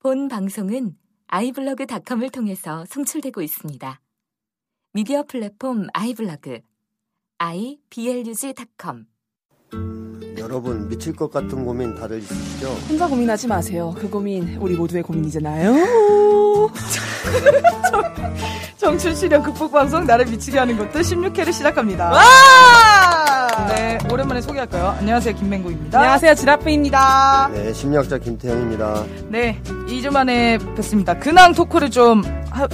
본 방송은 아이블로그닷컴을 통해서 송출되고 있습니다. 미디어 플랫폼 아이블로그 iblog.com 여러분 미칠 것 같은 고민 다들 있으시죠? 혼자 고민하지 마세요. 그 고민 우리 모두의 고민이잖아요. 정춘실현 극복 방송 나를 미치게 하는 것도 16회를 시작합니다. 네, 오랜만에 소개할까요? 안녕하세요, 김맹구입니다. 안녕하세요, 지라프입니다. 네, 심리학자 김태형입니다. 네, 2주 만에 뵙습니다. 근황 토크를 좀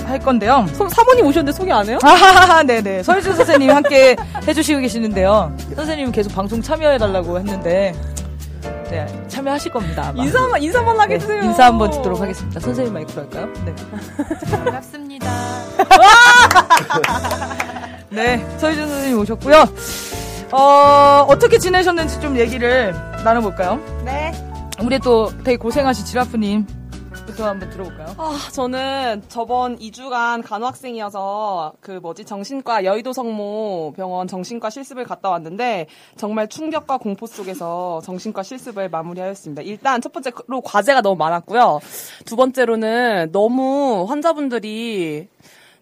할 건데요. 소- 사모님 오셨는데 소개 안 해요? 아, 네네. 서유준 선생님이 함께 해주시고 계시는데요. 선생님은 계속 방송 참여해달라고 했는데, 네, 참여하실 겁니다. 아마. 인사만 인사만 하게 네, 해주세요. 인사 한번 듣도록 하겠습니다. 선생님 마이크로 할까요? 네. 반갑습니다. 네, 서유준 선생님 오셨고요. 어, 어떻게 지내셨는지 좀 얘기를 나눠볼까요? 네. 우리 또 되게 고생하신 지라프님 부터 한번 들어볼까요? 아, 저는 저번 2주간 간호학생이어서 그 뭐지 정신과 여의도 성모 병원 정신과 실습을 갔다 왔는데 정말 충격과 공포 속에서 정신과 실습을 마무리하였습니다. 일단 첫 번째로 과제가 너무 많았고요. 두 번째로는 너무 환자분들이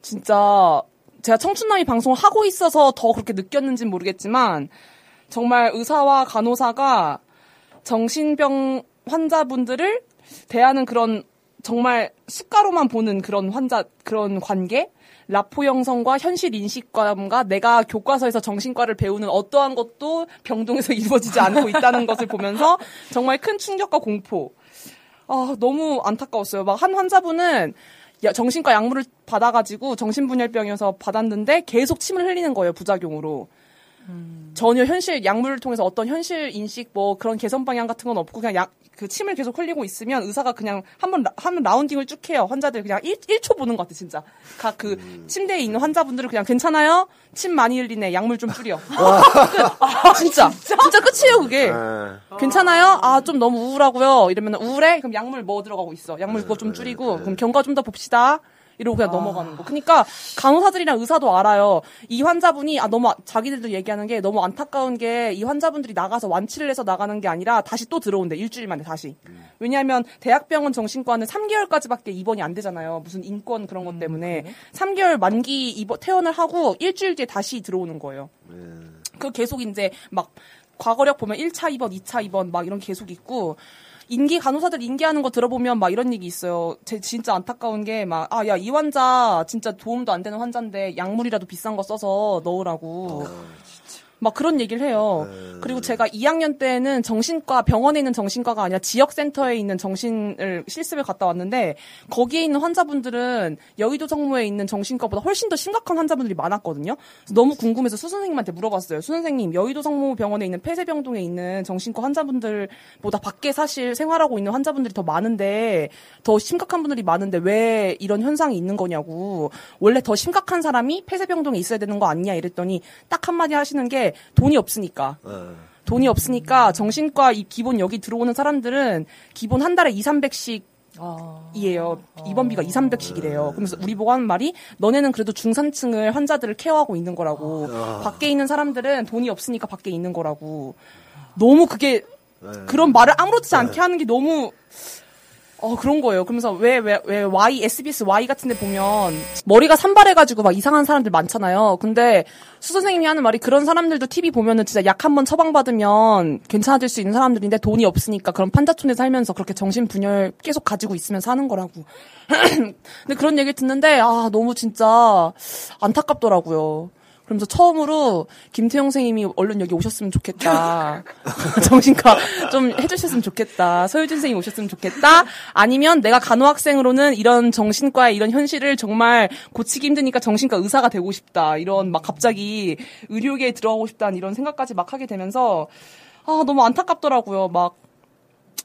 진짜 제가 청춘남이 방송을 하고 있어서 더 그렇게 느꼈는지는 모르겠지만 정말 의사와 간호사가 정신병 환자분들을 대하는 그런 정말 숫가로만 보는 그런 환자 그런 관계 라포 형성과 현실 인식감과 내가 교과서에서 정신과를 배우는 어떠한 것도 병동에서 이루어지지 않고 있다는 것을 보면서 정말 큰 충격과 공포 아, 너무 안타까웠어요. 막 한 환자분은 야- 정신과 약물을 받아가지고 정신분열병이어서 받았는데 계속 침을 흘리는 거예요, 부작용으로. 전혀 현실 약물을 통해서 어떤 현실 인식 뭐 그런 개선 방향 같은 건 없고 그냥 약 그 침을 계속 흘리고 있으면 의사가 그냥 한번 한번 라운딩을 쭉 해요. 환자들 그냥 1, 1초 보는 것 같아, 진짜. 각 그 침대에 있는 환자분들은 그냥 괜찮아요? 침 많이 흘리네. 약물 좀 줄여. 끝. 진짜. 진짜 끝이에요, 그게. 네. 괜찮아요? 아, 좀 너무 우울하고요. 이러면 우울해? 그럼 약물 뭐 들어가고 있어? 약물 그거 좀 줄이고. 그럼 경과 좀 더 봅시다. 이러고 그냥 넘어가는 거. 그러니까 간호사들이랑 의사도 알아요. 이 환자분이 아 너무 아- 자기들도 얘기하는 게 너무 안타까운 게 이 환자분들이 나가서 완치를 해서 나가는 게 아니라 다시 또 들어온대. 일주일 만에 다시. 왜냐하면 대학병원 정신과는 3개월까지밖에 입원이 안 되잖아요. 무슨 인권 그런 것 때문에 3개월 만기 입원 퇴원을 하고 일주일 뒤에 다시 들어오는 거예요. 그 계속 이제 막 과거력 보면 1차 입원, 2차 입원 막 이런 게 계속 있고 인기 간호사들 인기하는 거 들어보면 막 이런 얘기 있어요. 제 진짜 안타까운 게 막 아 야 이 환자 진짜 도움도 안 되는 환자인데 약물이라도 비싼 거 써서 넣으라고. 막 그런 얘기를 해요. 그리고 제가 2학년 때는 정신과 병원에 있는 정신과가 아니라 지역 센터에 있는 정신을 실습을 갔다 왔는데 거기에 있는 환자분들은 여의도 정모에 있는 정신과보다 훨씬 더 심각한 환자분들이 많았거든요. 너무 궁금해서 수 선생님한테 물어봤어요. 수 선생님, 여의도 성모 병원에 있는 폐쇄병동에 있는 정신과 환자분들보다 밖에 사실 생활하고 있는 환자분들이 더 많은데 더 심각한 분들이 많은데 왜 이런 현상이 있는 거냐고. 원래 더 심각한 사람이 폐쇄병동에 있어야 되는 거 아니냐 이랬더니 딱 한마디 하시는 게 돈이 없으니까. 네. 돈이 없으니까 정신과 이 기본 여기 들어오는 사람들은 기본 한 달에 2, 300씩 이에요. 입원비가 2, 300씩이래요. 그러면서 우리 보고 하는 말이 너네는 그래도 중산층을 환자들을 케어하고 있는 거라고. 밖에 있는 사람들은 돈이 없으니까 밖에 있는 거라고. 너무 그게 그런 말을 아무렇지 않게 하는 게 너무 어 그런 거예요. 그러면서 왜 왜 왜 Y SBS Y 같은 데 보면 머리가 산발해 가지고 막 이상한 사람들 많잖아요. 근데 수 선생님이 하는 말이 그런 사람들도 TV 보면은 진짜 약 한 번 처방받으면 괜찮아질 수 있는 사람들인데 돈이 없으니까 그런 판자촌에 살면서 그렇게 정신 분열 계속 가지고 있으면 사는 거라고. 근데 그런 얘기를 듣는데 아 너무 진짜 안타깝더라고요. 그러면서 처음으로 김태형 선생님이 얼른 여기 오셨으면 좋겠다. 정신과 좀 해주셨으면 좋겠다. 서유진 선생님 오셨으면 좋겠다. 아니면 내가 간호학생으로는 이런 정신과의 이런 현실을 정말 고치기 힘드니까 정신과 의사가 되고 싶다. 이런 막 갑자기 의료계에 들어가고 싶다는 이런 생각까지 막 하게 되면서 아 너무 안타깝더라고요. 막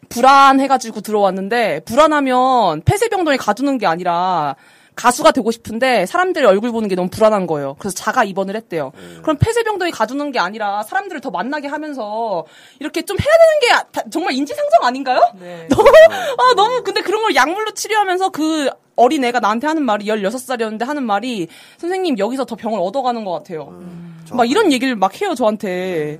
불안해가지고 들어왔는데 불안하면 폐쇄병동에 가두는 게 아니라 가수가 되고 싶은데 사람들의 얼굴 보는 게 너무 불안한 거예요. 그래서 자가 입원을 했대요. 그럼 폐쇄병동에 가두는 게 아니라 사람들을 더 만나게 하면서 이렇게 좀 해야 되는 게 다- 정말 인지상정 아닌가요? 너무 아 너무 근데 그런 걸 약물로 치료하면서 그 어린 애가 나한테 하는 말이 16살이었는데 하는 말이 선생님 여기서 더 병을 얻어가는 것 같아요. 막 이런 얘기를 막 해요 저한테.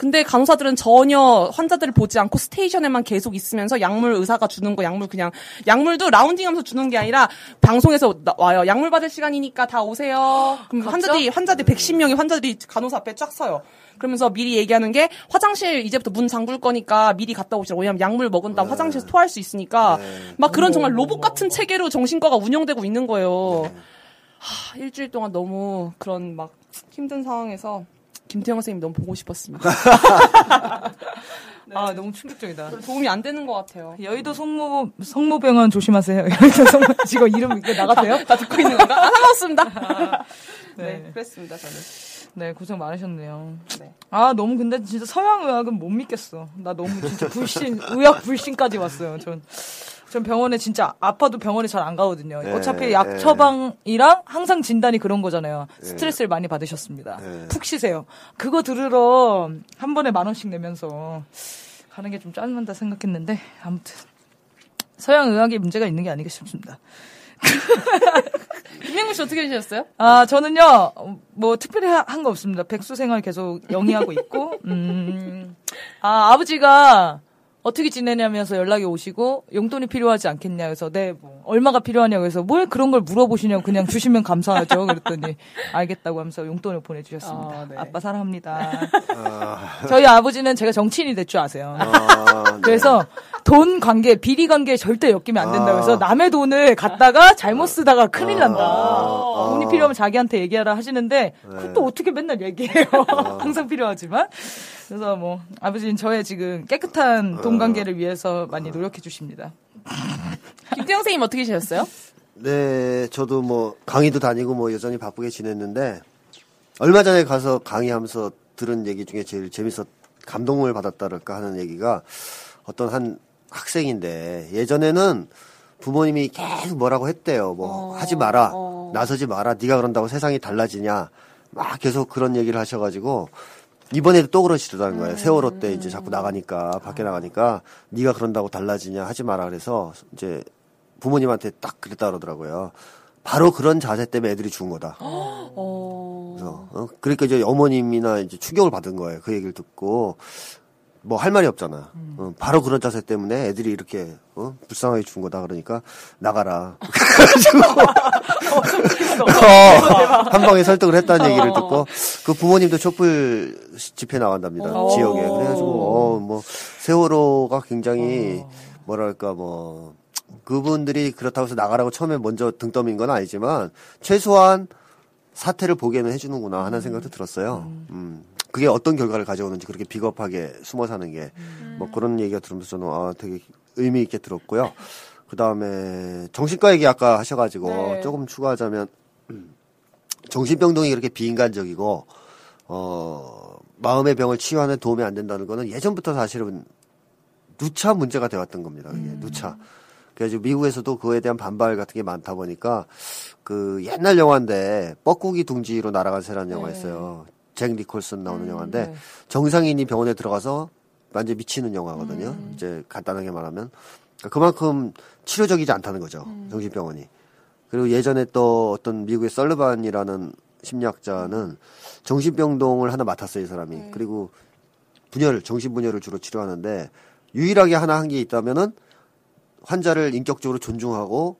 근데 간호사들은 전혀 환자들을 보지 않고 스테이션에만 계속 있으면서 약물 의사가 주는 거 약물 그냥 약물도 라운딩하면서 주는 게 아니라 방송에서 나- 와요. 약물 받을 시간이니까 다 오세요. 그럼 환자들이 환자들 110명의 환자들이 간호사 앞에 쫙 서요. 그러면서 미리 얘기하는 게 화장실 이제부터 문 잠글 거니까 미리 갔다 오시라고. 왜냐면 약물 먹은 다음 화장실에서 토할 수 있으니까 막 그런 정말 로봇 같은 체계로 정신과가 운영되고 있는 거예요. 하, 일주일 동안 너무 그런 막 힘든 상황에서 김태형 선생님 너무 보고 싶었습니다. 아 너무 충격적이다. 도움이 안 되는 것 같아요. 여의도 성모 성모병원 조심하세요. 여의도 성모 지금 이름 이거 나가세요? 다 듣고 있는 건가? 아, 상관없습니다. 네, 네. 그랬습니다, 저는. 네 고생 많으셨네요. 네. 아 너무 근데 진짜 서양 의학은 못 믿겠어. 나 너무 진짜 불신 의학 불신까지 왔어요. 전. 전 병원에 진짜 아파도 병원에 잘 안 가거든요. 네, 어차피 약 네. 처방이랑 항상 진단이 그런 거잖아요. 스트레스를 많이 받으셨습니다. 네. 푹 쉬세요. 그거 들으러 한 번에 만 원씩 내면서 가는 게 좀 짜증난다 생각했는데 아무튼 서양 의학에 문제가 있는 게 아니겠 싶습니다. 김민구 씨 어떻게 되셨어요? 아, 저는요, 어, 뭐, 특별히 한 거 없습니다. 백수 생활 계속 영위하고 있고, 음, 아, 아버지가 어떻게 지내냐면서 연락이 오시고, 용돈이 필요하지 않겠냐. 그래서, 네, 뭐, 얼마가 필요하냐고 해서, 뭘 그런 걸 물어보시냐고 그냥 주시면 감사하죠. 그랬더니, 알겠다고 하면서 용돈을 보내주셨습니다. 아, 네. 아빠 사랑합니다. 아, 저희 아버지는 제가 정치인이 될 줄 아세요. 아, 네. 그래서 돈 관계, 비리 관계에 절대 엮이면 안 된다고 해서 아. 남의 돈을 갖다가 잘못 쓰다가 큰일 난다. 아. 돈이 필요하면 자기한테 얘기하라 하시는데 네. 그것도 어떻게 맨날 얘기해요. 항상 필요하지만. 그래서 뭐 아버지는 저의 지금 깨끗한 돈 관계를 위해서 많이 노력해 주십니다. 김태형 선생님 어떻게 되셨어요? 네, 저도 뭐 강의도 다니고 뭐 여전히 바쁘게 지냈는데 얼마 전에 가서 강의하면서 들은 얘기 중에 제일 재밌었 감동을 받았다랄까 하는 얘기가 어떤 한 학생인데 예전에는 부모님이 계속 뭐라고 했대요. 뭐 하지 마라, 나서지 마라, 네가 그런다고 세상이 달라지냐, 막 계속 그런 얘기를 하셔가지고 이번에도 또 그러시더라는 거예요. 세월호 때 이제 자꾸 나가니까 밖에 나가니까 네가 그런다고 달라지냐 하지 마라 그래서 이제 부모님한테 딱 그랬다 그러더라고요. 바로 그런 자세 때문에 애들이 죽은 거다. 그래서 어? 그러니까 이제 어머님이나 이제 충격을 받은 거예요. 그 얘기를 듣고 뭐 할 말이 없잖아. 어, 바로 그런 자세 때문에 애들이 이렇게 어? 불쌍하게 죽은 거다. 그러니까 나가라. 그래가지고 어, 한 방에 설득을 했다는 얘기를 듣고 그 부모님도 촛불 집회 나간답니다. 지역에. 그래가지고 어뭐 세월호가 굉장히 뭐랄까 뭐 그분들이 그렇다고 해서 나가라고 처음에 먼저 등 떠민 건 아니지만 최소한 사태를 보게는 해주는구나 하는 생각도 들었어요. 음. 그게 어떤 결과를 가져오는지 그렇게 비겁하게 숨어 사는 게 뭐 그런 얘기가 들으면서 저는 아, 되게 의미 있게 들었고요. 그 다음에 정신과 얘기 아까 하셔가지고 네. 조금 추가하자면 음, 정신병동이 그렇게 비인간적이고 어 마음의 병을 치유하는 데 도움이 안 된다는 거는 예전부터 사실은 누차 문제가 되었던 겁니다. 그게 누차. 그래서 미국에서도 그거에 대한 반발 같은 게 많다 보니까 그 옛날 영화인데 뻐꾸기 둥지로 날아간 새라는 영화 있어요. 잭 니콜슨 나오는 영화인데 정상인이 병원에 들어가서 완전 미치는 영화거든요. 이제 간단하게 말하면 그러니까 그만큼 치료적이지 않다는 거죠. 정신병원이. 그리고 예전에 또 어떤 미국의 썰르반이라는 심리학자는 정신병동을 하나 맡았어요, 이 사람이. 그리고 분열, 정신분열을 주로 치료하는데 유일하게 하나 한 게 있다면은 환자를 인격적으로 존중하고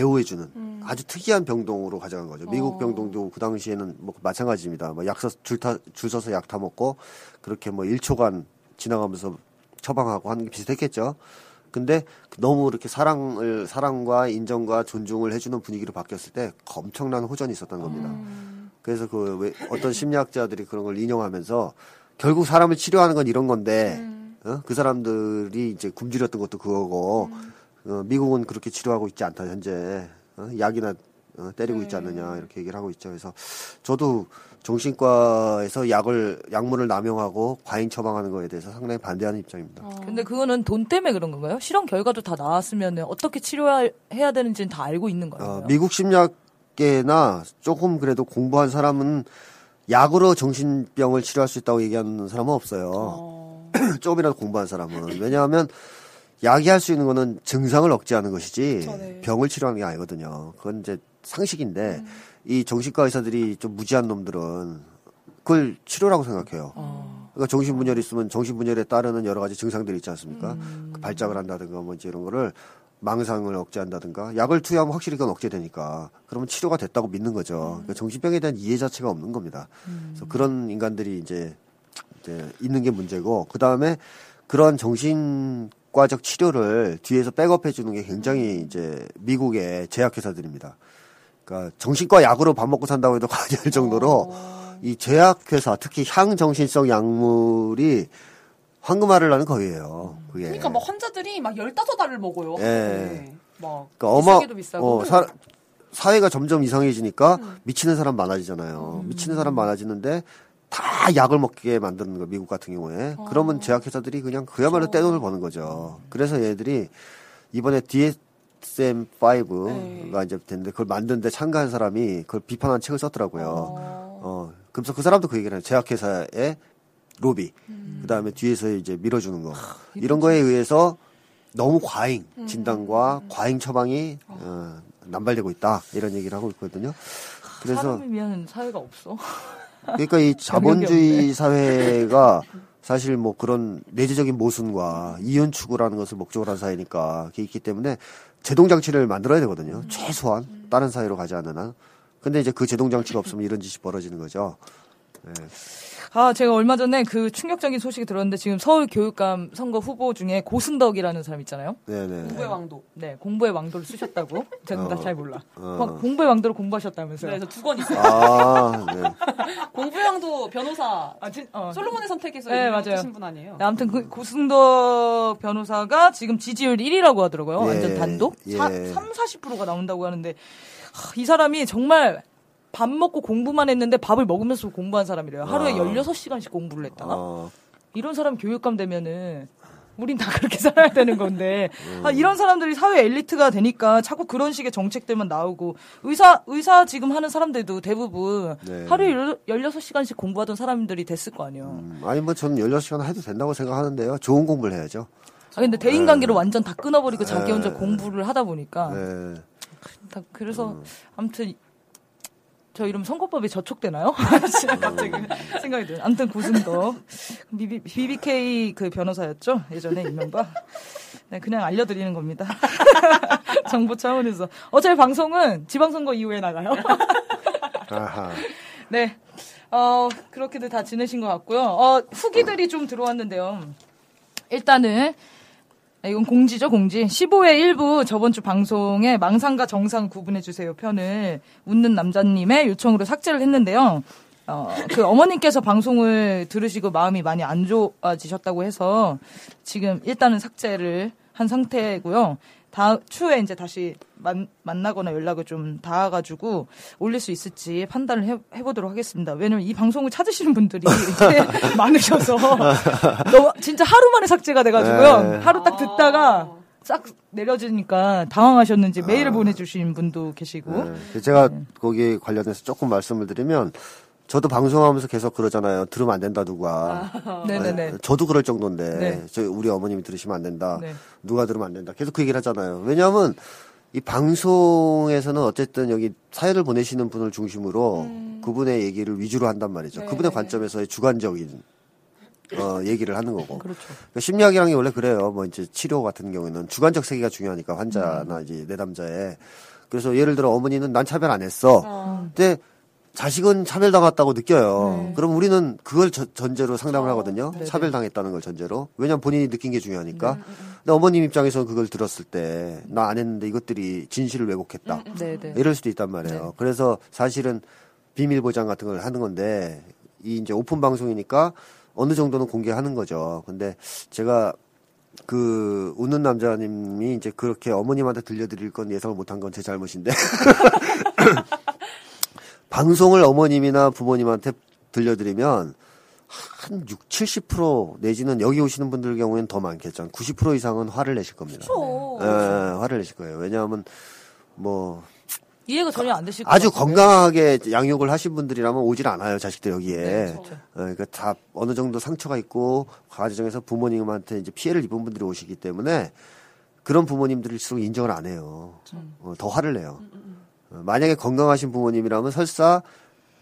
대우해주는 아주 특이한 병동으로 가져간 거죠. 미국 병동도 그 당시에는 뭐 마찬가지입니다. 뭐 약서 줄, 타, 줄 서서 약 타 먹고 그렇게 뭐 1초간 지나가면서 처방하고 하는 게 비슷했겠죠. 근데 너무 이렇게 사랑을 사랑과 인정과 존중을 해주는 분위기로 바뀌었을 때 엄청난 호전이 있었던 겁니다. 그래서 그 왜 어떤 심리학자들이 그런 걸 인용하면서 결국 사람을 치료하는 건 이런 건데 어? 그 사람들이 이제 굶주렸던 것도 그거고 어, 미국은 그렇게 치료하고 있지 않다 현재 어? 약이나 어, 때리고 있지 않느냐 이렇게 얘기를 하고 있죠. 그래서 저도 정신과에서 약을 약물을 남용하고 과잉 처방하는 거에 대해서 상당히 반대하는 입장입니다. 근데 그거는 돈 때문에 그런 건가요? 실험 결과도 다 나왔으면 어떻게 치료해야 되는지는 다 알고 있는 거예요. 어, 미국 심리학계나 조금 그래도 공부한 사람은 약으로 정신병을 치료할 수 있다고 얘기하는 사람은 없어요. 조금이라도 공부한 사람은. 왜냐하면 약이 할 수 있는 거는 증상을 억제하는 것이지 병을 치료하는 게 아니거든요. 그건 이제 상식인데 이 정신과 의사들이 좀 무지한 놈들은 그걸 치료라고 생각해요. 그러니까 정신분열이 있으면 정신분열에 따르는 여러 가지 증상들이 있지 않습니까? 그 발작을 한다든가 뭐 이제 이런 거를 망상을 억제한다든가 약을 투여하면 확실히 그건 억제되니까 그러면 치료가 됐다고 믿는 거죠. 그러니까 정신병에 대한 이해 자체가 없는 겁니다. 그래서 그런 인간들이 이제, 이제 있는 게 문제고 그 다음에 그런 정신 과적 치료를 뒤에서 백업해 주는 게 굉장히 이제 미국의 제약회사들입니다. 그러니까 정신과 약으로 밥 먹고 산다고 해도 과언할 정도로 이 제약회사 특히 향정신성 약물이 황금알을 나는 거위예요. 그게. 그러니까 막 환자들이 막 15알을 먹어요. 예. 네. 막 그러니까 어마. 어, 사, 사회가 점점 이상해지니까 미치는 사람 많아지잖아요. 미치는 사람 많아지는데 다 약을 먹게 만드는 거 미국 같은 경우에 그러면 제약회사들이 그냥 그야말로 떼돈을 버는 거죠. 그래서 얘들이 이번에 DSM-5가 이제 됐는데 그걸 만드는데 참가한 사람이 그걸 비판한 책을 썼더라고요. 어, 그래서 그 사람도 그 얘기를 해요. 제약회사의 로비, 그 다음에 뒤에서 이제 밀어주는 거. 이런 거에 의해서 너무 과잉 진단과 과잉 처방이 어, 남발되고 있다. 이런 얘기를 하고 있거든요. 그래서 사람을 위한 사회가 없어. 그러니까 이 자본주의 사회가 사실 뭐 그런 내재적인 모순과 이윤 추구라는 것을 목적으로 한 사회니까 그게 있기 때문에 제동 장치를 만들어야 되거든요. 최소한 다른 사회로 가지 않는 한. 근데 이제 그 제동 장치가 없으면 이런 짓이 벌어지는 거죠. 아, 제가 얼마 전에 그 충격적인 소식이 들었는데 지금 서울 교육감 선거 후보 중에 고승덕이라는 사람 있잖아요. 네네. 공부의 왕도. 네, 공부의 왕도를 쓰셨다고. 저는 어. 다잘 몰라. 어. 공- 공부의 왕도를 공부하셨다면서요. 그래서 두 권 있어요. 아, 네. 공부의 왕도 변호사. 아, 진, 어. 솔로몬의 선택에서 네, 맞아요. 하신 분 아니에요? 네, 아무튼 그 고승덕 변호사가 지금 지지율 1위라고 하더라고요. 예, 완전 단독. 예. 사, 3, 40%가 나온다고 하는데 하, 이 사람이 정말 밥 먹고 공부만 했는데 밥을 먹으면서 공부한 사람이래요. 하루에 아. 16시간씩 공부를 했다. 어, 이런 사람 교육감 되면은 우린 다 그렇게 살아야 되는 건데 음. 아, 이런 사람들이 사회 엘리트가 되니까 자꾸 그런 식의 정책들만 나오고 의사 의사 지금 하는 사람들도 대부분 네. 하루에 16시간씩 공부하던 사람들이 됐을 거 아니에요. 음, 아니 뭐 저는 16시간 해도 된다고 생각하는데요. 좋은 공부를 해야죠. 아 근데 대인 관계를 완전 다 끊어버리고 자기 네. 혼자 공부를 하다 보니까 네. 다 그래서 아무튼 저 이름 선거법이 저촉되나요? 갑자기 생각이 드네. 아무튼 고승덕 BB, BBK 그 변호사였죠 예전에 이명박. 네 그냥 알려드리는 겁니다. 정보 차원에서 어차피 방송은 지방선거 이후에 나가요. 네. 어, 그렇게들 다 지내신 것 같고요. 어, 후기들이 좀 들어왔는데요. 일단은, 아, 이건 공지죠, 공지. 15회 1부 저번 주 방송에 망상과 정상 구분해주세요 편을 웃는 남자님의 요청으로 삭제를 했는데요. 어, 그 어머님께서 방송을 들으시고 마음이 많이 안 좋아지셨다고 해서 지금 일단은 삭제를 한 상태고요. 다 추후에 이제 다시 만, 만나거나 연락을 좀 닿아가지고 올릴 수 있을지 판단을 해, 해보도록 하겠습니다. 왜냐면 이 방송을 찾으시는 분들이 꽤 많으셔서 너무 진짜 하루 만에 삭제가 돼가지고요. 네. 하루 딱 듣다가 싹 내려지니까 당황하셨는지 메일을 보내주신 분도 계시고 네. 제가 거기에 관련해서 조금 말씀을 드리면 저도 방송하면서 계속 그러잖아요. 들으면 안 된다 누가. 네네네. 네, 저도 그럴 정도인데 네. 저 우리 어머님이 들으시면 안 된다. 네. 누가 들으면 안 된다. 계속 그 얘기를 하잖아요. 왜냐하면 이 방송에서는 어쨌든 여기 사연을 보내시는 분을 중심으로 그분의 얘기를 위주로 한단 말이죠. 그분의 관점에서의 주관적인 어, 얘기를 하는 거고. 그렇죠. 그러니까 심리학이라는 게 원래 그래요. 뭐 이제 치료 같은 경우에는 주관적 세계가 중요하니까 환자나 이제 내담자의. 그래서 예를 들어 어머니는 난 차별 안 했어. 근데 자식은 차별당했다고 느껴요. 그럼 우리는 그걸 저- 전제로 상담을 하거든요. 차별당했다는 걸 전제로. 왜냐면 본인이 느낀 게 중요하니까. 근데 어머님 입장에서는 그걸 들었을 때 나 안 했는데 이것들이 진실을 왜곡했다. 네네. 이럴 수도 있단 말이에요. 그래서 사실은 비밀 보장 같은 걸 하는 건데 이 이제 오픈 방송이니까 어느 정도는 공개하는 거죠. 근데 제가 그 웃는 남자님이 이제 그렇게 어머님한테 들려드릴 건 예상을 못한 건 제 잘못인데 방송을 어머님이나 부모님한테 들려드리면 한 6, 70% 내지는 여기 오시는 분들 경우에는 더 많겠죠. 90% 이상은 화를 내실 겁니다. 그렇죠. 예, 화를 내실 거예요. 왜냐하면 뭐 이해가 전혀 안 되실 것 아주. 건강하게 양육을 하신 분들이라면 오질 않아요 자식들 여기에. 네, 어, 그러니까 다 어느 정도 상처가 있고 가정에서 부모님한테 이제 피해를 입은 분들이 오시기 때문에 그런 부모님들일수록 인정을 안 해요. 어, 더 화를 내요. 어, 만약에 건강하신 부모님이라면 설사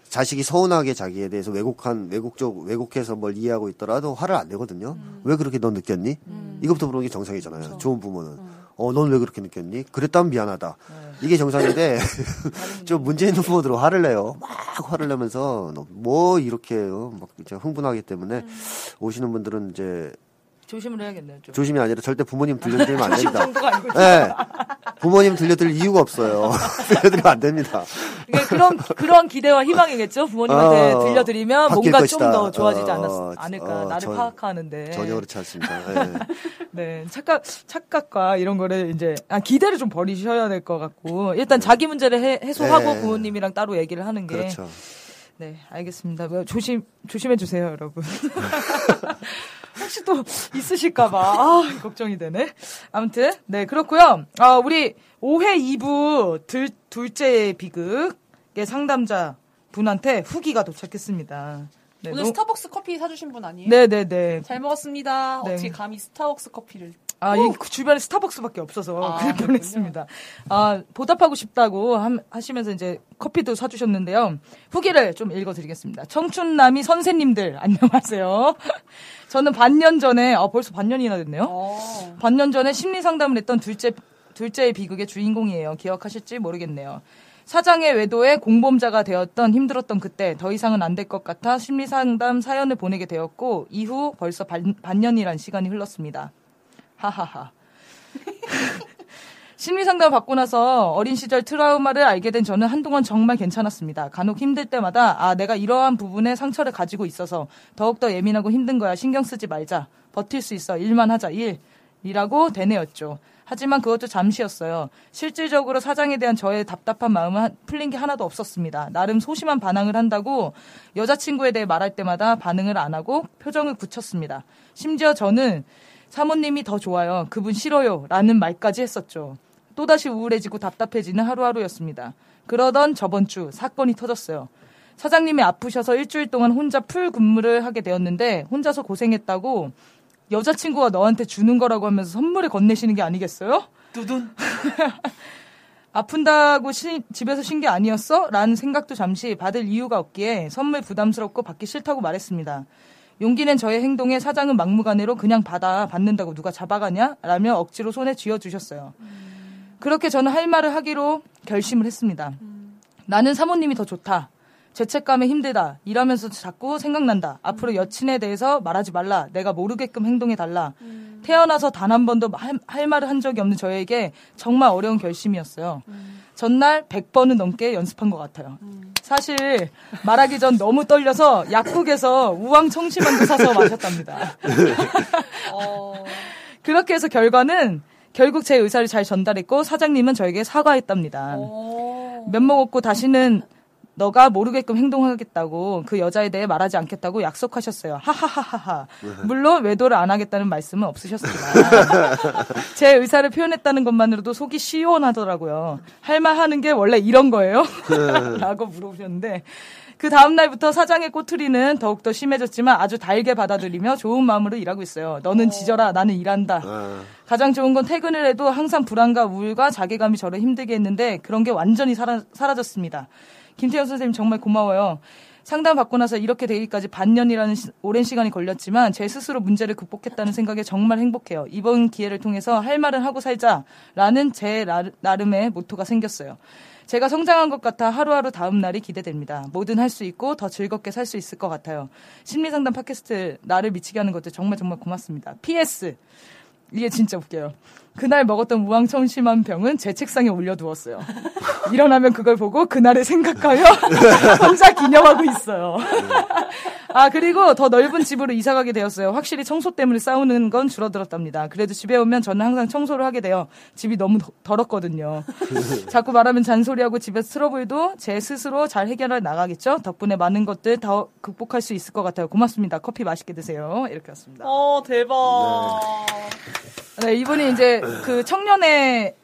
자식이 서운하게 자기에 대해서 왜곡한 왜곡적 왜곡해서 뭘 이해하고 있더라도 화를 안 내거든요. 왜 그렇게 넌 느꼈니? 이것부터 물어보는 게 정상이잖아요. 좋은 부모는. 어, 넌 왜 그렇게 느꼈니? 그랬다면 미안하다. 이게 정상인데, 좀 문제 있는 부모들은 화를 내요. 막 화를 내면서, 너 뭐, 이렇게, 어, 막, 이제 흥분하기 때문에, 오시는 분들은 이제, 조심을 해야겠네요. 좀. 조심이 아니라 절대 부모님 들려드리면 안 됩니다. 정도가 아니고. 예. 부모님 들려드릴 이유가 없어요. 들려드리면 안 됩니다. 그러니까 그런 그런 기대와 희망이겠죠. 부모님한테 어, 들려드리면 뭔가. 좀 더 좋아지지 어, 않았, 어, 않을까. 어, 나를 전- 파악하는데. 전혀 그렇지 않습니다. 예. 네, 착각, 착각과 이런 거를 이제, 아, 기대를 좀 버리셔야 될 것 같고, 일단 자기 문제를 해, 해소하고 네. 부모님이랑 따로 얘기를 하는 게. 그렇죠. 네, 알겠습니다. 뭐, 조심, 조심해 주세요, 여러분. 혹시 또 있으실까봐, 아, 걱정이 되네. 아무튼, 네, 그렇고요 아, 우리 5회 2부 들, 둘째 비극의 상담자 분한테 후기가 도착했습니다. 네, 오늘 너무- 스타벅스 커피 사주신 분 아니에요? 네네네. 잘 먹었습니다. 네. 어떻게 감히 스타벅스 커피를. 아, 이 주변에 스타벅스밖에 없어서 아, 그냥. 보냈습니다. 아, 보답하고 싶다고 함- 하시면서 이제 커피도 사주셨는데요. 후기를 좀 읽어드리겠습니다. 청춘남이 선생님들, 안녕하세요. 저는 반년 전에, 아, 벌써 반년이나 됐네요. 어. 반년 전에 심리 상담을 했던 둘째, 둘째의 비극의 주인공이에요. 기억하실지 모르겠네요. 사장의 외도에 공범자가 되었던 힘들었던 그때 더 이상은 안 될 것 같아 심리 상담 사연을 보내게 되었고 이후 벌써 반, 반년이란 시간이 흘렀습니다. 하하하. 심리 상담 받고 나서 어린 시절 트라우마를 알게 된 저는 한동안 정말 괜찮았습니다. 간혹 힘들 때마다 아 내가 이러한 부분에 상처를 가지고 있어서 더욱더 예민하고 힘든 거야. 신경 쓰지 말자. 버틸 수 있어. 일만 하자. 일. 이라고 되뇌었죠. 하지만 그것도 잠시였어요. 실질적으로 사장에 대한 저의 답답한 마음은 한- 풀린 게 하나도 없었습니다. 나름 소심한 반항을 한다고 여자친구에 대해 말할 때마다 반응을 안 하고 표정을 굳혔습니다. 심지어 저는 사모님이 더 좋아요. 그분 싫어요. 라는 말까지 했었죠. 또다시 우울해지고 답답해지는 하루하루였습니다. 그러던 저번 주 사건이 터졌어요. 사장님이 아프셔서 일주일 동안 혼자 풀 근무를 하게 되었는데 혼자서 고생했다고 여자친구가 너한테 주는 거라고 하면서 선물을 건네시는 게 아니겠어요? 두둔. 아픈다고 시- 집에서 쉰 게 아니었어? 라는 생각도 잠시 받을 이유가 없기에 선물 부담스럽고 받기 싫다고 말했습니다. 용기 낸 저의 행동에 사장은 막무가내로 그냥 받아 받는다고 누가 잡아가냐? 라며 억지로 손에 쥐어 주셨어요. 그렇게 저는 할 말을 하기로 결심을 했습니다. 나는 사모님이 더 좋다. 죄책감에 힘들다. 이러면서 자꾸 생각난다. 앞으로 여친에 대해서 말하지 말라. 내가 모르게끔 행동해 달라. 태어나서 단 한 번도 할, 할 말을 한 적이 없는 저에게 정말 어려운 결심이었어요. 전날 100번은 넘게 연습한 것 같아요. 사실 말하기 전 너무 떨려서 약국에서 우황 청심환도 사서 마셨답니다. 어. 그렇게 해서 결과는 결국 제 의사를 잘 전달했고 사장님은 저에게 사과했답니다. 어. 면목 없고 다시는 너가 모르게끔 행동하겠다고 그 여자에 대해 말하지 않겠다고 약속하셨어요. 하하하하하. 물론 외도를 안 하겠다는 말씀은 없으셨지만 제 의사를 표현했다는 것만으로도 속이 시원하더라고요. 할 말 하는 게 원래 이런 거예요? 라고 물어보셨는데 그 다음 날부터 사장의 꼬투리는 더욱더 심해졌지만 아주 달게 받아들이며 좋은 마음으로 일하고 있어요. 너는 지져라, 나는 일한다. 아, 가장 좋은 건 퇴근을 해도 항상 불안과 우울과 자괴감이 저를 힘들게 했는데 그런 게 완전히 사라, 사라졌습니다. 김태형 선생님 정말 고마워요. 상담 받고 나서 이렇게 되기까지 반년이라는 시- 오랜 시간이 걸렸지만 제 스스로 문제를 극복했다는 생각에 정말 행복해요. 이번 기회를 통해서 할 말은 하고 살자라는 제 나- 나름의 모토가 생겼어요. 제가 성장한 것 같아 하루하루 다음 날이 기대됩니다. 뭐든 할 수 있고 더 즐겁게 살 수 있을 것 같아요. 심리상담 팟캐스트 나를 미치게 하는 것도 정말 정말 고맙습니다. PS 이게 진짜 웃겨요. 그날 먹었던 무왕청심한 병은 제 책상에 올려두었어요. 일어나면 그걸 보고 그날을 생각하여 혼자 기념하고 있어요. 아 그리고 더 넓은 집으로 이사 가게 되었어요. 확실히 청소 때문에 싸우는 건 줄어들었답니다. 그래도 집에 오면 저는 항상 청소를 하게 돼요. 집이 너무 더- 더럽거든요. 자꾸 말하면 잔소리하고 집에서 트러블도 제 스스로 잘 해결해 나가겠죠. 덕분에 많은 것들 더 극복할 수 있을 것 같아요. 고맙습니다. 커피 맛있게 드세요. 이렇게 왔습니다. 어, 대박. 네, 이분이 이제 그 청년회에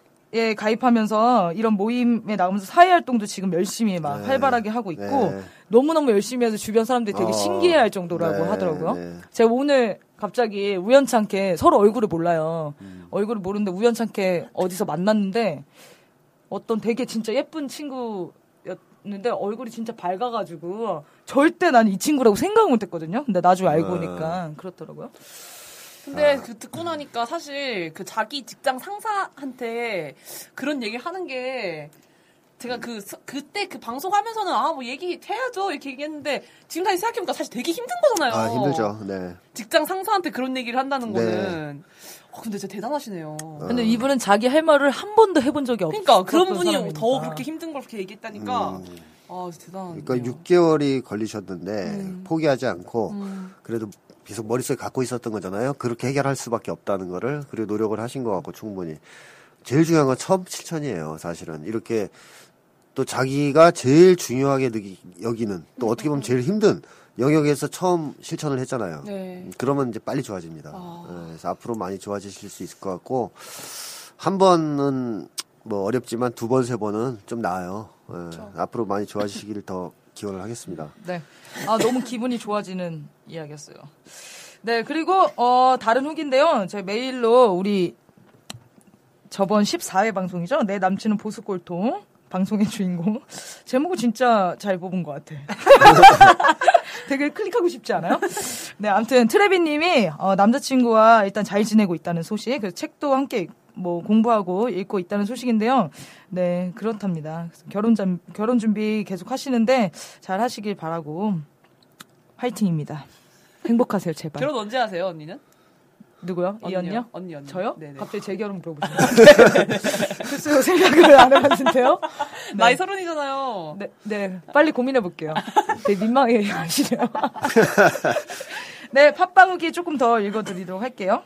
가입하면서 이런 모임에 나오면서 사회 활동도 지금 열심히 막 네. 활발하게 하고 있고 네. 너무너무 열심히 해서 주변 사람들이 되게 어. 신기해할 정도라고 네, 하더라고요. 네. 제가 오늘 갑자기 우연찮게 서로 얼굴을 몰라요. 음. 얼굴을 모르는데 우연찮게 어디서 만났는데 어떤 되게 진짜 예쁜 친구 봤는데 얼굴이 진짜 밝아가지고 절대 난 이 친구라고 생각을 못했거든요. 근데 나중에 알고 아. 보니까 그렇더라고요. 근데 그 듣고 나니까 사실 그 자기 직장 상사한테 그런 얘기를 하는 게 제가 그 서- 그때 그 방송하면서는 아 뭐 얘기해야죠 이렇게 얘기했는데 지금 다시 생각해보니까 사실 되게 힘든 거잖아요. 아, 힘들죠. 네. 직장 상사한테 그런 얘기를 한다는 네. 거는 어, 근데 진짜 대단하시네요. 근데 이분은 자기 할 말을 한 번도 해본 적이 없어. 그러니까 그런 분이 더 그렇게 힘든 걸 그렇게 얘기했다니까 음. 아 진짜 대단하네요. 그러니까 6개월이 걸리셨는데 음. 포기하지 않고 음. 그래도 계속 머릿속에 갖고 있었던 거잖아요. 그렇게 해결할 수밖에 없다는 거를 그리고 노력을 하신 것 같고 충분히 제일 중요한 건 처음 실천이에요. 사실은 이렇게 또 자기가 제일 중요하게 느끼, 여기는 또 어떻게 보면 제일 힘든 영역에서 처음 실천을 했잖아요. 네. 그러면 이제 빨리 좋아집니다. 아. 예, 그래서 앞으로 많이 좋아지실 수 있을 것 같고 한 번은 뭐 어렵지만 두 번 세 번은 좀 나아요. 예, 앞으로 많이 좋아지시기를 더 기원을 하겠습니다. 네. 아, 너무 기분이 좋아지는 이야기였어요. 네, 그리고, 어, 다른 후기인데요. 제 메일로 우리 저번 14회 방송이죠. 내 남친은 보수골통. 방송의 주인공. 제목을 진짜 잘 뽑은 것 같아. 되게 클릭하고 싶지 않아요? 네, 아무튼 트레비님이 어, 남자친구와 일단 잘 지내고 있다는 소식, 그래서 책도 함께 뭐 공부하고 읽고 있다는 소식인데요. 네, 그렇답니다. 결혼 잠, 결혼 준비 계속 하시는데 잘 하시길 바라고 화이팅입니다. 행복하세요, 제발. 결혼 언제 하세요 언니는? 누구요? 이 언니요? 언니 언니. 저요? 네네. 갑자기 제 결혼 물어보시네요. 글쎄요, 생각을 안 해봤는데요. 나이 서른이잖아요. 네, 네. 빨리 고민해 볼게요. 되게 민망해 하시네요. 네, 팟빵 후기 조금 더 읽어드리도록 할게요.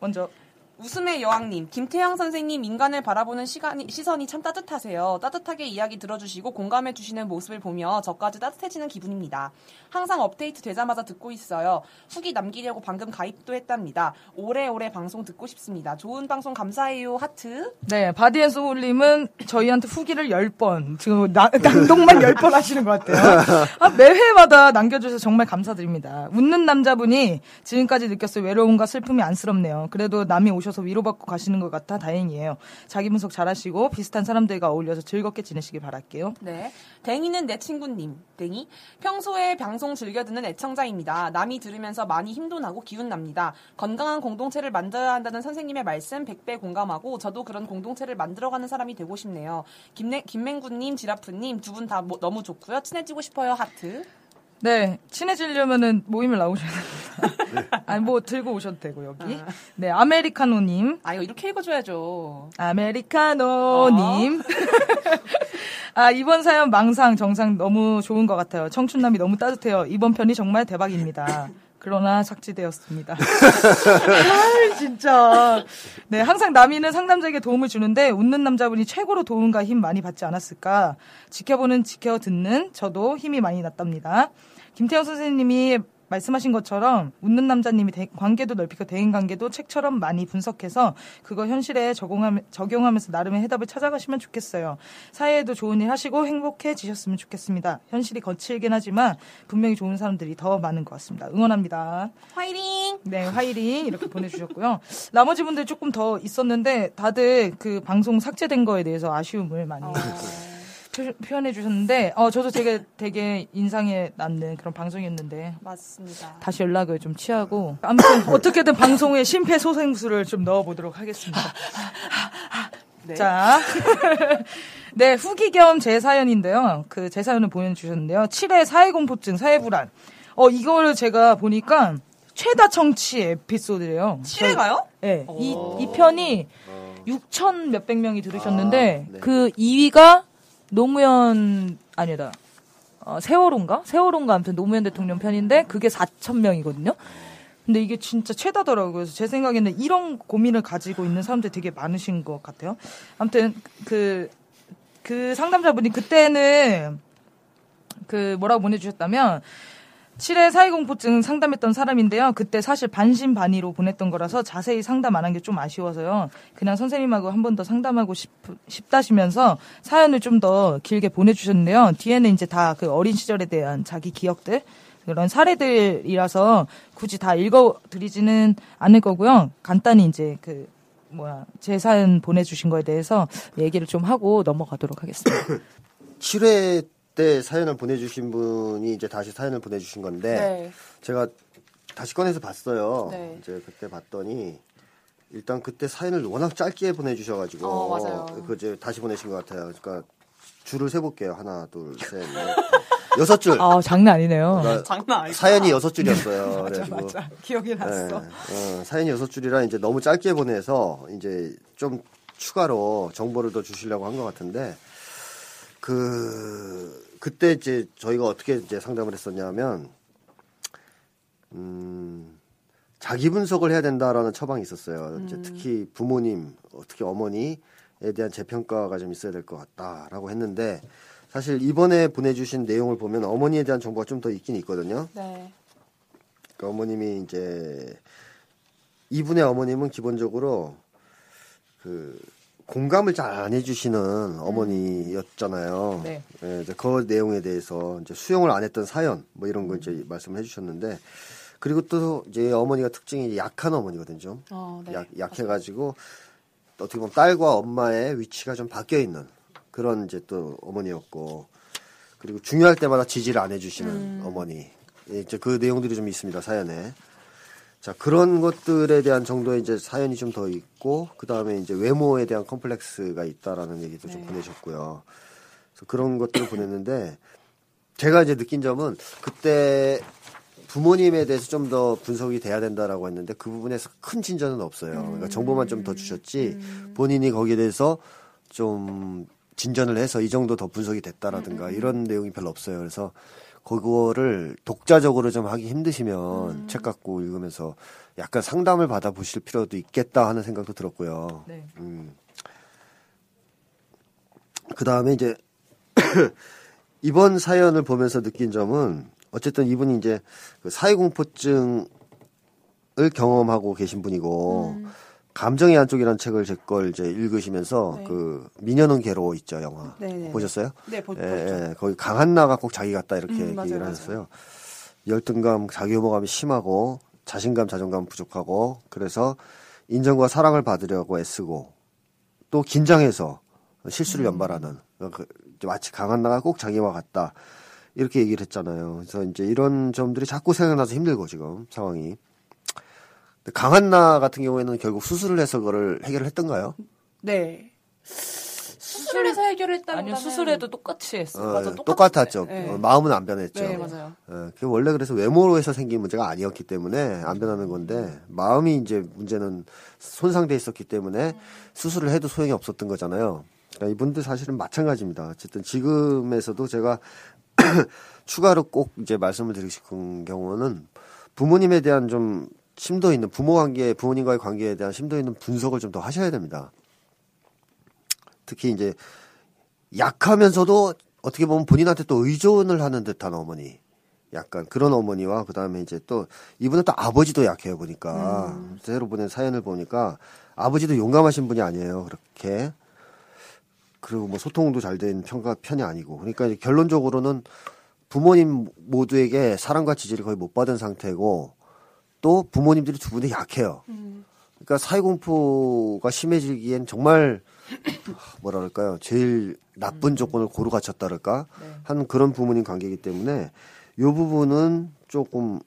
먼저 웃음의 여왕님, 김태형 선생님 인간을 바라보는 시간이, 시선이 참 따뜻하세요. 따뜻하게 이야기 들어주시고 공감해 주시는 모습을 보며 저까지 따뜻해지는 기분입니다. 항상 업데이트 되자마자 듣고 있어요. 후기 남기려고 방금 가입도 했답니다. 오래오래 방송 듣고 싶습니다. 좋은 방송 감사해요. 하트. 네, 바디앤소울님은 저희한테 후기를 10번, 지금 나- 낭독만 10번 하시는 것 같아요. 아, 매회마다 남겨주셔서 정말 감사드립니다. 웃는 남자분이 지금까지 느꼈을 외로움과 슬픔이 안쓰럽네요. 그래도 나미 오셔서 위로받고 가시는 것 같아 다행이에요. 자기 분석 잘하시고 비슷한 사람들과 어울려서 즐겁게 지내시길 바랄게요. 네. 댕이는 내 친구님. 댕이. 평소에 방송 즐겨 듣는 애청자입니다. 남이 들으면서 많이 힘도 나고 기운 납니다. 건강한 공동체를 만들어야 한다는 선생님의 말씀 100배 공감하고 저도 그런 공동체를 만들어가는 사람이 되고 싶네요. 김맹, 김맹구님, 지라프님 두 분 다 너무 좋고요. 친해지고 싶어요. 하트. 네, 친해지려면은 모임을 나오셔야 됩니다. 아니, 뭐 들고 오셔도 되고, 여기. 네, 아메리카노님. 아, 이거 이렇게 읽어줘야죠. 아메리카노님. 아, 이번 사연 망상, 정상 너무 좋은 것 같아요. 청춘남이 너무 따뜻해요. 이번 편이 정말 대박입니다. 그러나 삭제되었습니다. 아, 진짜. 네, 항상 남이는 상담자에게 도움을 주는데 웃는 남자분이 최고로 도움과 힘 많이 받지 않았을까. 지켜보는 지켜 듣는 저도 힘이 많이 났답니다. 김태형 선생님이 말씀하신 것처럼 웃는 남자님이 대- 관계도 넓히고 대인 관계도 책처럼 많이 분석해서 그거 현실에 적용하면, 적용하면서 나름의 해답을 찾아가시면 좋겠어요. 사회에도 좋은 일 하시고 행복해지셨으면 좋겠습니다. 현실이 거칠긴 하지만 분명히 좋은 사람들이 더 많은 것 같습니다. 응원합니다. 화이팅! 네, 화이링 이렇게 보내주셨고요. 나머지 분들 조금 더 있었는데 다들 그 방송 삭제된 거에 대해서 아쉬움을 많이 표, 현해 주셨는데 어 저도 되게 되게 인상에 남는 그런 방송이었는데 맞습니다. 다시 연락을 좀 취하고 아무튼 어떻게든 방송에 심폐소생술을 좀 넣어 보도록 하겠습니다. 네. 자, 네 후기 겸 제 사연인데요. 그 제 사연을 보내 주셨는데요. 7회 사회공포증 사회불안. 어 이거를 제가 보니까 최다 청취 에피소드래요. 7회가요? 네, 이, 이 편이 6천 몇백 명이 들으셨는데 아, 네. 그 2위가 노무현 아니다. 어, 세월호인가? 세월호인가 아무튼 노무현 대통령 편인데 그게 4천 명이거든요. 근데 이게 진짜 최다더라고요. 그래서 제 생각에는 이런 고민을 가지고 있는 사람들이 되게 많으신 것 같아요. 아무튼 그, 그 상담자분이 그때는 그 뭐라고 보내주셨다면 7회 사회공포증 상담했던 사람인데요. 그때 사실 반신반의로 보냈던 거라서 자세히 상담 안 한 게 좀 아쉬워서요. 그냥 선생님하고 한 번 더 상담하고 싶, 싶다시면서 사연을 좀 더 길게 보내주셨는데요. 뒤에는 이제 다 그 어린 시절에 대한 자기 기억들, 그런 사례들이라서 굳이 다 읽어드리지는 않을 거고요. 간단히 이제 그, 뭐야, 제 사연 보내주신 거에 대해서 얘기를 좀 하고 넘어가도록 하겠습니다. 7회 그때 사연을 보내주신 분이 이제 다시 사연을 보내주신 건데 네. 제가 다시 꺼내서 봤어요. 네. 이제 그때 봤더니 일단 그때 사연을 워낙 짧게 보내주셔가지고 어, 맞아요. 그 이제 다시 보내신 것 같아요. 그러니까 줄을 세볼게요. 하나, 둘, 셋, 넷, 여섯 줄. 아, 장난 아니네요. 그러니까 장난 아니다. 사연이 여섯 줄이었어요. 맞아, 그래가지고 맞아. 기억이 났어. 네, 어, 사연이 여섯 줄이라 이제 너무 짧게 보내서 이제 좀 추가로 정보를 더 주시려고 한 것 같은데 그 그때 이제 저희가 어떻게 이제 상담을 했었냐면 음 자기 분석을 해야 된다라는 처방이 있었어요. 이제 특히 부모님, 어, 특히 어머니에 대한 재평가가 좀 있어야 될 것 같다라고 했는데 사실 이번에 보내주신 내용을 보면 어머니에 대한 정보가 좀 더 있긴 있거든요. 네. 그 어머님이 이제 이분의 어머님은 기본적으로 그 공감을 잘 안 해주시는 어머니였잖아요. 네. 예, 이제 그 내용에 대해서 이제 수용을 안 했던 사연 뭐 이런 거 이제 말씀을 해주셨는데 그리고 또 이제 어머니가 특징이 약한 어머니거든요. 좀 어, 네. 약, 약해가지고 어떻게 보면 딸과 엄마의 위치가 좀 바뀌어 있는 그런 이제 또 어머니였고 그리고 중요할 때마다 지지를 안 해주시는 어머니 예, 이제 그 내용들이 좀 있습니다 사연에 자 그런 것들에 대한 정도의 이제 사연이 좀 더 있고 그 다음에 이제 외모에 대한 컴플렉스가 있다라는 얘기도 좀 네. 보내셨고요 그래서 그런 것들을 보냈는데 제가 이제 느낀 점은 그때 부모님에 대해서 좀 더 분석이 돼야 된다라고 했는데 그 부분에서 큰 진전은 없어요. 그러니까 정보만 좀 더 주셨지 본인이 거기에 대해서 좀 진전을 해서 이 정도 더 분석이 됐다라든가 이런 내용이 별로 없어요. 그래서 그거를 독자적으로 좀 하기 힘드시면 책 갖고 읽으면서 약간 상담을 받아보실 필요도 있겠다 하는 생각도 들었고요. 네. 음. 그 다음에 이제 이번 사연을 보면서 느낀 점은 어쨌든 이분이 이제 그 사회공포증을 경험하고 계신 분이고 감정의 한쪽이라는 책을 제 걸 이제 읽으시면서 네. 그 미녀는 괴로워 있죠 영화 네네. 보셨어요? 네, 보, 예. 예, 거기 강한나가 꼭 자기 같다 이렇게 음, 맞아요, 얘기를 맞아요. 하셨어요. 열등감, 자기 혐오감이 심하고 자신감, 자존감 부족하고 그래서 인정과 사랑을 받으려고 애쓰고 또 긴장해서 실수를 음. 연발하는 그 마치 강한나가 꼭 자기와 같다 이렇게 얘기를 했잖아요. 그래서 이제 이런 점들이 자꾸 생각나서 힘들고 지금 상황이. 강한나 같은 경우에는 결국 수술을 해서 그거를 해결을 했던가요? 네. 수술해서 해결했다는 아니요, 수술해도 똑같이 했어. 어, 맞아, 똑같았죠. 네. 어, 마음은 안 변했죠. 네, 맞아요. 어, 그게 원래 그래서 외모로 해서 생긴 문제가 아니었기 때문에 안 변하는 건데 마음이 이제 문제는 손상돼 있었기 때문에 수술을 해도 소용이 없었던 거잖아요. 그러니까 이분들 사실은 마찬가지입니다. 어쨌든 지금에서도 제가 추가로 꼭 이제 말씀을 드리고 싶은 경우는 부모님에 대한 좀 심도 있는 부모 관계, 부모님과의 관계에 대한 심도 있는 분석을 좀 더 하셔야 됩니다. 특히 이제 약하면서도 어떻게 보면 본인한테 또 의존을 하는 듯한 어머니. 약간 그런 어머니와 그 다음에 이제 또 이분은 또 아버지도 약해요 보니까 새로 보낸 사연을 보니까 아버지도 용감하신 분이 아니에요 그렇게 그리고 뭐 소통도 잘된 편가 편이 아니고 그러니까 이제 결론적으로는 부모님 모두에게 사랑과 지지를 거의 못 받은 상태고 또 부모님들이 두 분이 약해요. 그러니까 사회공포가 심해지기엔 정말 뭐라 그럴까요? 제일 나쁜 조건을 고루 갖췄다 그럴까? 한 그런 부모님 관계이기 때문에 요 부분은 조금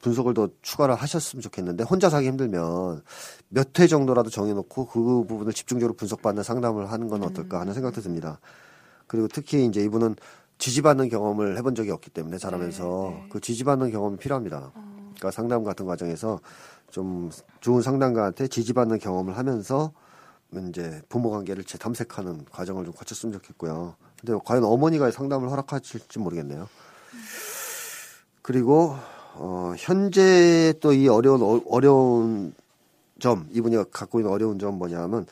분석을 더 추가를 하셨으면 좋겠는데 혼자 사기 힘들면 몇 회 정도라도 정해놓고 그 부분을 집중적으로 분석받는 상담을 하는 건 어떨까 하는 생각도 듭니다. 그리고 특히 이제 이분은 지지받는 경험을 해본 적이 없기 때문에 자라면서 그 지지받는 경험이 필요합니다. 그러니까 상담 같은 과정에서 좀 좋은 상담가한테 지지받는 경험을 하면서 이제 부모 관계를 재탐색하는 과정을 좀 거쳤으면 좋겠고요. 근데 과연 어머니가 상담을 허락하실지 모르겠네요. 그리고 어 현재 또 이 어려운 어- 어려운 점 이분이 갖고 있는 어려운 점 뭐냐면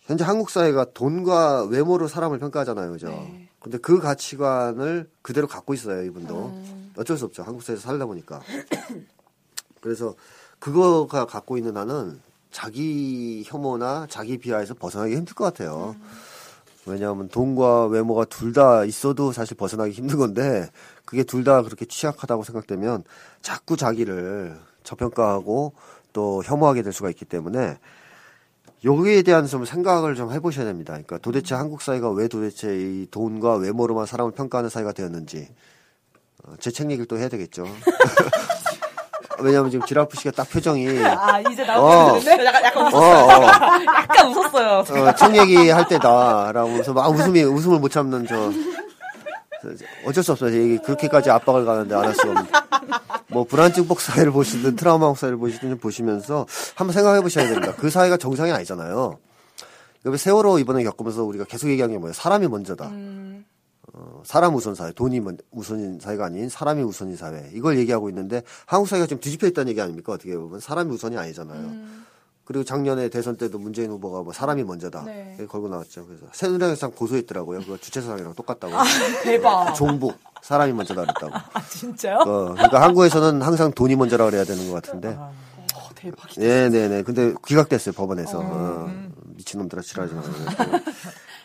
현재 한국 사회가 돈과 외모로 사람을 평가하잖아요, 그죠? 네. 근데 그 가치관을 그대로 갖고 있어요, 이분도. 어쩔 수 없죠. 한국 사회에서 살다 보니까. 그래서 그거가 갖고 있는 한은 자기 혐오나 자기 비하에서 벗어나기 힘들 것 같아요. 왜냐하면 돈과 외모가 둘 다 있어도 사실 벗어나기 힘든 건데 그게 둘 다 그렇게 취약하다고 생각되면 자꾸 자기를 저평가하고 또 혐오하게 될 수가 있기 때문에 여기에 대한 좀 생각을 좀 해보셔야 됩니다. 그러니까 도대체 한국 사회가 왜 도대체 이 돈과 외모로만 사람을 평가하는 사회가 되었는지 어, 제책 얘기를 또 해야 되겠죠. 왜냐하면 지금 지라프 씨가 딱 표정이 아, 이제 어, 나오는데? 약간, 약간, 어, 어, 약간 웃었어요. 어, 책 얘기할 때다라고 해서 막 웃음이 웃음을 못 참는 저 어쩔 수 없어요. 이게 그렇게까지 압박을 가는데 안 할 수가 없는. 뭐 불안증 복 사회를 보시든 트라우마 사회를 보시든 좀 보시면서 한번 생각해 보셔야 됩니다. 그 사회가 정상이 아니잖아요. 여기 세월호 이번에 겪으면서 우리가 계속 얘기한 게 뭐예요? 사람이 먼저다. 어, 사람 우선 사회, 돈이 먼- 우선인 사회가 아닌 사람이 우선인 사회. 이걸 얘기하고 있는데 한국 사회가 좀 뒤집혀 있다는 얘기 아닙니까? 어떻게 보면 사람이 우선이 아니잖아요. 그리고 작년에 대선 때도 문재인 후보가 뭐 사람이 먼저다. 네. 걸고 나왔죠. 그래서 새누리당에서 고소했더라고요. 그거 주최사상이랑 똑같다고. 대박. 종북 사람이 먼저다 그랬다고. 진짜요? 어, 그러니까 한국에서는 항상 돈이 먼저라 그래야 되는 것 같은데. 어, 대박이다. 네 네 네. 근데 기각됐어요 법원에서. 어, 미친놈들아 싫어하지 마.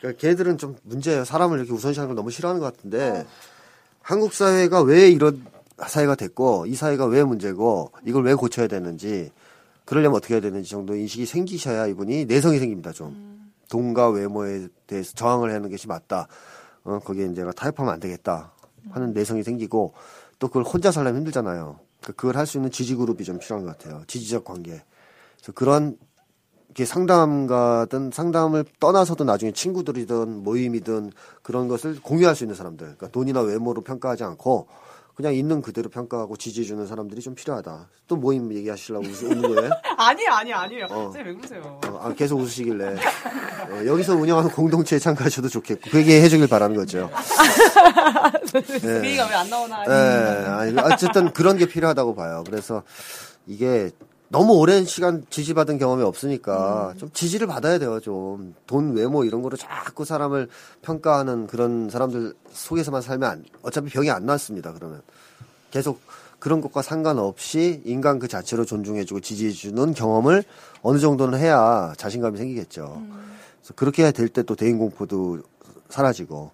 그러니까 걔들은 좀 문제예요. 사람을 이렇게 우선시하는 걸 너무 싫어하는 것 같은데 한국 사회가 왜 이런 사회가 됐고 이 사회가 왜 문제고 이걸 왜 고쳐야 되는지 그러려면 어떻게 해야 되는지 정도 인식이 생기셔야 이분이 내성이 생깁니다. 좀 돈과 외모에 대해서 저항을 하는 것이 맞다. 어, 거기에 이제 타협하면 안 되겠다 하는 내성이 생기고 또 그걸 혼자 살려면 힘들잖아요. 그- 그걸 할 수 있는 지지 그룹이 좀 필요한 것 같아요. 지지적 관계. 그래서 그런 이렇게 상담가든 상담을 떠나서도 나중에 친구들이든 모임이든 그런 것을 공유할 수 있는 사람들. 그러니까 돈이나 외모로 평가하지 않고 그냥 있는 그대로 평가하고 지지해주는 사람들이 좀 필요하다. 또 모임 얘기하시려고 웃- 웃는 거예요? 아니에요, 아니에요, 아니에요. 어. 선생님 왜 그러세요? 어, 아, 계속 웃으시길래 어, 여기서 운영하는 공동체에 참가하셔도 좋겠고 그 얘기 해주길 바라는 거죠. 그 얘기가 왜 안 나오나. 네, 아니, 어쨌든 그런 게 필요하다고 봐요. 그래서 이게 너무 오랜 시간 지지받은 경험이 없으니까 좀 지지를 받아야 돼요. 좀 돈 외모 이런 거로 자꾸 사람을 평가하는 그런 사람들 속에서만 살면 안- 어차피 병이 안 낫습니다. 그러면 계속 그런 것과 상관없이 인간 그 자체로 존중해주고 지지해주는 경험을 어느 정도는 해야 자신감이 생기겠죠. 그래서 그렇게 될때 또 대인 공포도 사라지고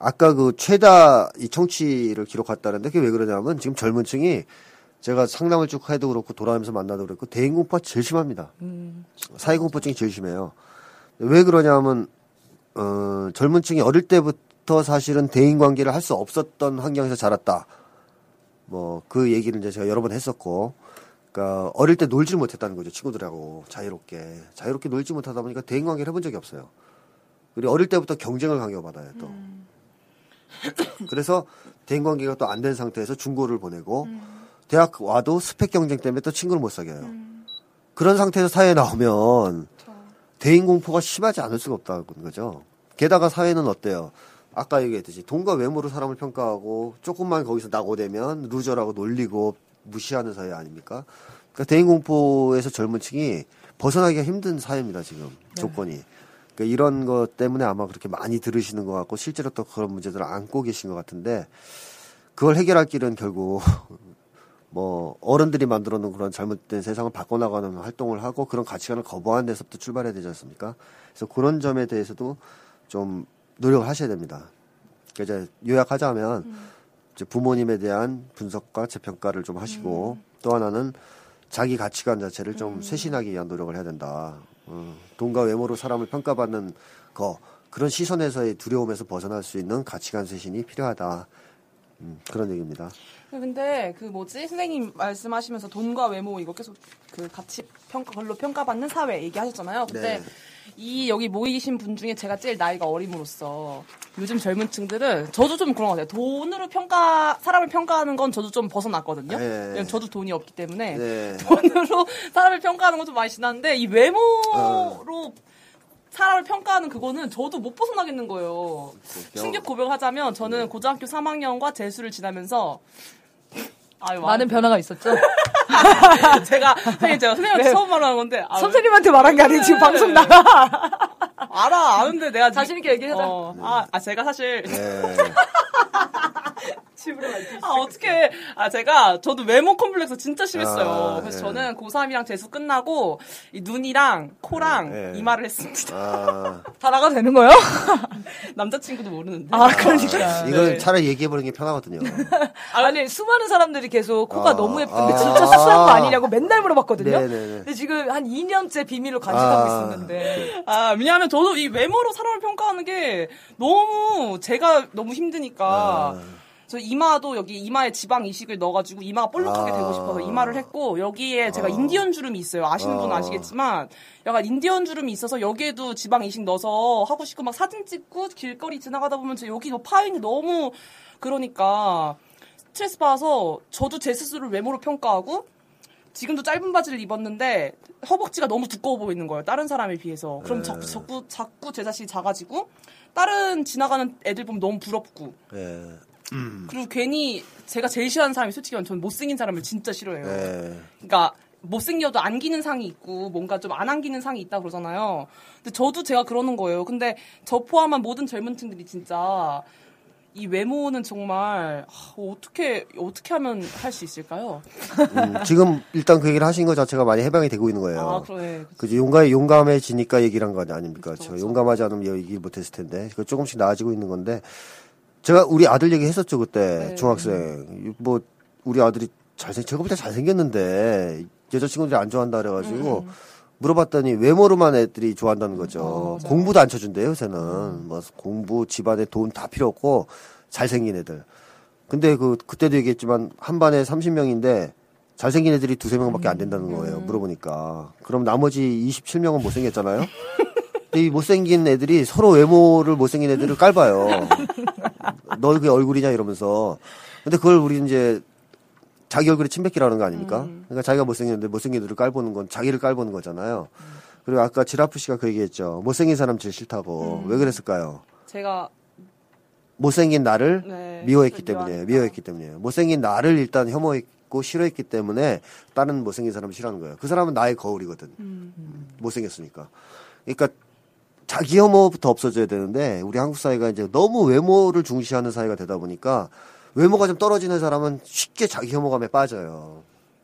아까 그 최다 이 청취를 기록했다는데 그게 왜 그러냐면 지금 젊은 층이 제가 상담을 쭉 해도 그렇고 돌아가면서 만나도 그렇고 대인 공포가 제일 심합니다. 사회 공포증이 제일 심해요. 왜 그러냐면 어, 젊은 층이 어릴 때부터 사실은 대인 관계를 할 수 없었던 환경에서 자랐다. 뭐 그 얘기를 이제 제가 여러 번 했었고 그러니까 어릴 때 놀질 못했다는 거죠 친구들하고 자유롭게 자유롭게 놀지 못하다 보니까 대인 관계를 해본 적이 없어요. 그리고 어릴 때부터 경쟁을 강요받아요 또. 그래서 대인 관계가 또 안 된 상태에서 중고를 보내고 대학 와도 스펙 경쟁 때문에 또 친구를 못 사귀어요. 그런 상태에서 사회에 나오면 대인 공포가 심하지 않을 수가 없다는 거죠. 게다가 사회는 어때요? 아까 얘기했듯이 돈과 외모로 사람을 평가하고 조금만 거기서 낙오되면 루저라고 놀리고 무시하는 사회 아닙니까? 그러니까 대인 공포에서 젊은 층이 벗어나기가 힘든 사회입니다, 지금 조건이. 그러니까 이런 것 때문에 아마 그렇게 많이 들으시는 것 같고 실제로 또 그런 문제들을 안고 계신 것 같은데 그걸 해결할 길은 결국 뭐 어른들이 만들어 놓은 그런 잘못된 세상을 바꿔나가는 활동을 하고 그런 가치관을 거부하는 데서부터 출발해야 되지 않습니까? 그래서 그런 점에 대해서도 좀 노력을 하셔야 됩니다. 그러니까 이제 요약하자면 이제 부모님에 대한 분석과 재평가를 좀 하시고 또 하나는 자기 가치관 자체를 좀 쇄신하기 위한 노력을 해야 된다. 어, 돈과 외모로 사람을 평가받는 거 그런 시선에서의 두려움에서 벗어날 수 있는 가치관 쇄신이 필요하다. 음, 그런 얘기입니다. 근데 그 뭐지 선생님 말씀하시면서 돈과 외모 이거 계속 그 가치 평가 걸로 평가받는 사회 얘기하셨잖아요. 근데 네. 이 여기 모이신 분 중에 제가 제일 나이가 어림으로써 요즘 젊은 층들은 저도 좀 그런 것 같아요. 돈으로 평가 사람을 평가하는 건 저도 좀 벗어났거든요. 네. 저도 돈이 없기 때문에 네. 돈으로 사람을 평가하는 건 좀 많이 지났는데 이 외모로 사람을 평가하는 그거는 저도 못 벗어나겠는 거예요. 충격 고백하자면 저는 고등학교 3학년과 재수를 지나면서 아유, 많은 변화가 있었죠? 제가 선생님 제가 선생님한테 네. 처음 말하는 건데 아, 선생님한테 말한 게 아니고 지금 방송 나가. 알아 아는데 내가 자신 있게 얘기해라. 어, 아, 아 제가 사실 네. 아, 어떻게. 아, 제가, 저도 외모 컴플렉스 진짜 심했어요. 아, 그래서 예. 저는 고3이랑 재수 끝나고, 이 눈이랑 코랑 예, 예. 이마를 했습니다. 아, 다 나가도 되는 거예요? 남자친구도 모르는데. 아, 그러니까. 이건 네. 차라리 얘기해보는 게 편하거든요. 아니, 수많은 사람들이 계속 코가 아, 너무 예쁜데 아. 진짜 수수한 거 아니냐고 맨날 물어봤거든요. 네네네. 근데 지금 한 2년째 비밀로 간직하고 아. 있었는데. 아, 왜냐하면 저도 이 외모로 사람을 평가하는 게 너무 제가 너무 힘드니까. 아. 저 이마도 여기 이마에 지방 이식을 넣어가지고 이마가 볼록하게 아. 되고 싶어서 이마를 했고 여기에 제가 아. 인디언 주름이 있어요. 아시는 분은 아. 아시겠지만 약간 인디언 주름이 있어서 여기에도 지방 이식 넣어서 하고 싶고 막 사진 찍고 길거리 지나가다 보면 저 여기 파 있는 너무 그러니까 스트레스 받아서 저도 제 스스로를 외모로 평가하고 지금도 짧은 바지를 입었는데 허벅지가 너무 두꺼워 보이는 거예요. 다른 사람에 비해서. 그럼 네. 자꾸, 자꾸, 자꾸 제 자신이 작아지고 다른 지나가는 애들 보면 너무 부럽고 예. 그리고 괜히 제가 제일 싫어하는 사람이 솔직히 저는 못생긴 사람을 진짜 싫어해요. 예. 그러니까 못생겨도 안기는 상이 있고 뭔가 좀 안 안기는 상이 있다 그러잖아요. 근데 저도 제가 그러는 거예요. 근데 저 포함한 모든 젊은 층들이 진짜 이 외모는 정말 아, 어떻게 어떻게 하면 할 수 있을까요? 음, 지금 일단 그 얘기를 하신 것 자체가 많이 해방이 되고 있는 거예요. 아 그러네. 그죠 용감 용감해지니까 얘기를 한 거 아닙니까? 그쵸, 저 그쵸. 용감하지 않으면 얘기 못했을 텐데 그 조금씩 나아지고 있는 건데 제가 우리 아들 얘기 했었죠 그때 네. 중학생 뭐 우리 아들이 잘생 제가 볼 때 잘생겼는데 여자친구들이 안 좋아한다 그래가지고 음. 물어봤더니 외모로만 애들이 좋아한다는 거죠. 어. 공부도 안 쳐준대요 요새는 뭐 공부 집안에 돈 다 필요 없고 잘생긴 애들. 근데 그 그때도 얘기했지만 한 반에 30명인데 잘생긴 애들이 두세 명밖에 안 된다는 거예요. 물어보니까. 그럼 나머지 27명은 못생겼잖아요. 근데 이 못생긴 애들이 서로 외모를 못생긴 애들을 깔봐요. 너 그게 얼굴이냐 이러면서. 근데 그걸 우리 이제 자기 얼굴에 침뱉기라는 거 아닙니까? 그러니까 자기가 못생겼는데 못생긴 애들을 깔보는 건 자기를 깔보는 거잖아요. 그리고 아까 지라프 씨가 그 얘기했죠. 못생긴 사람 제일 싫다고. 왜 그랬을까요? 제가 못생긴 나를 네, 미워했기 저 때문에. 미워했기 때문에 못생긴 나를 일단 혐오했고 싫어했기 때문에 다른 못생긴 사람을 싫어하는 거예요. 그 사람은 나의 거울이거든. 음, 못생겼으니까. 그러니까 자기 혐오부터 없어져야 되는데 우리 한국 사회가 이제 너무 외모를 중시하는 사회가 되다 보니까 외모가 좀 떨어지는 사람은 쉽게 자기 혐오감에 빠져요.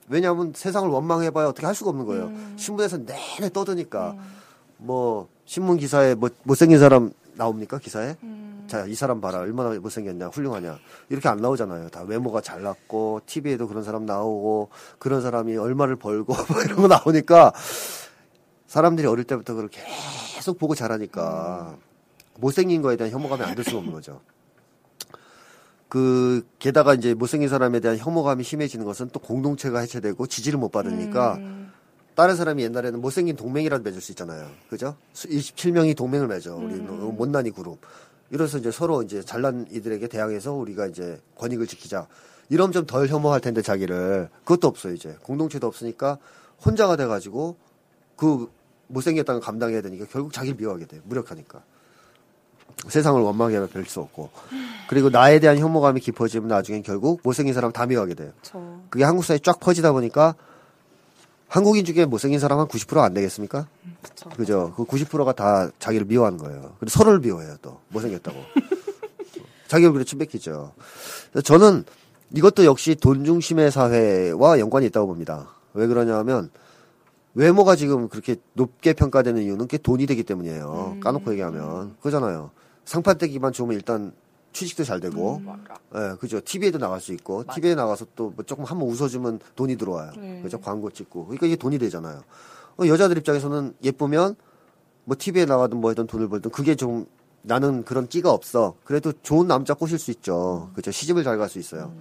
왜냐하면 세상을 원망해봐야 어떻게 할 수가 없는 거예요. 신문에서 내내 떠드니까 뭐 신문 기사에 뭐 못생긴 사람 나옵니까 기사에? 자이 사람 봐라 얼마나 못생겼냐 훌륭하냐 이렇게 안 나오잖아요. 다 외모가 잘났고 TV에도 그런 사람 나오고 그런 사람이 얼마를 벌고 뭐 이런 거 나오니까 사람들이 어릴 때부터 그걸 계속 보고 자라니까 못생긴 거에 대한 혐오감이 안 들 수가 없는 거죠. 그 게다가 이제 못생긴 사람에 대한 혐오감이 심해지는 것은 또 공동체가 해체되고 지지를 못 받으니까 다른 사람이 옛날에는 못생긴 동맹이라도 맺을 수 있잖아요. 그죠? 27명이 동맹을 맺어. 우리 는 못난이 그룹. 이래서 이제 서로 이제 잘난 이들에게 대항해서 우리가 이제 권익을 지키자. 이러면 좀 덜 혐오할 텐데 자기를. 그것도 없어요, 이제. 공동체도 없으니까 혼자가 돼가지고 그 못생겼다는 걸 감당해야 되니까 결국 자기를 미워하게 돼요. 무력하니까. 세상을 원망해야 별수 없고. 그리고 나에 대한 혐오감이 깊어지면 나중엔 결국 못생긴 사람 다 미워하게 돼요. 저 그게 한국 사회에 쫙 퍼지다 보니까 한국인 중에 못생긴 사람 한 90%안 되겠습니까? 그쵸. 그죠? 그 90%가 다 자기를 미워하는 거예요. 그리고 서로를 미워해요, 또. 못생겼다고. 자기 얼굴에 침 뱉기죠. 저는 이것도 역시 돈 중심의 사회와 연관이 있다고 봅니다. 왜 그러냐 하면 외모가 지금 그렇게 높게 평가되는 이유는 그게 돈이 되기 때문이에요. 까놓고 얘기하면. 그잖아요. 상판대기만 좋으면 일단 취직도 잘 되고, 예, 그죠. TV에도 나갈 수 있고, TV에 나가서 또 뭐 조금 한번 웃어주면 돈이 들어와요. 네. 그죠. 광고 찍고. 그러니까 이게 돈이 되잖아요. 어, 여자들 입장에서는 예쁘면 뭐 TV에 나가든 뭐 하든 돈을 벌든 그게 좀 나는 그런 끼가 없어. 그래도 좋은 남자 꼬실 수 있죠. 그죠. 시집을 잘 갈 수 있어요.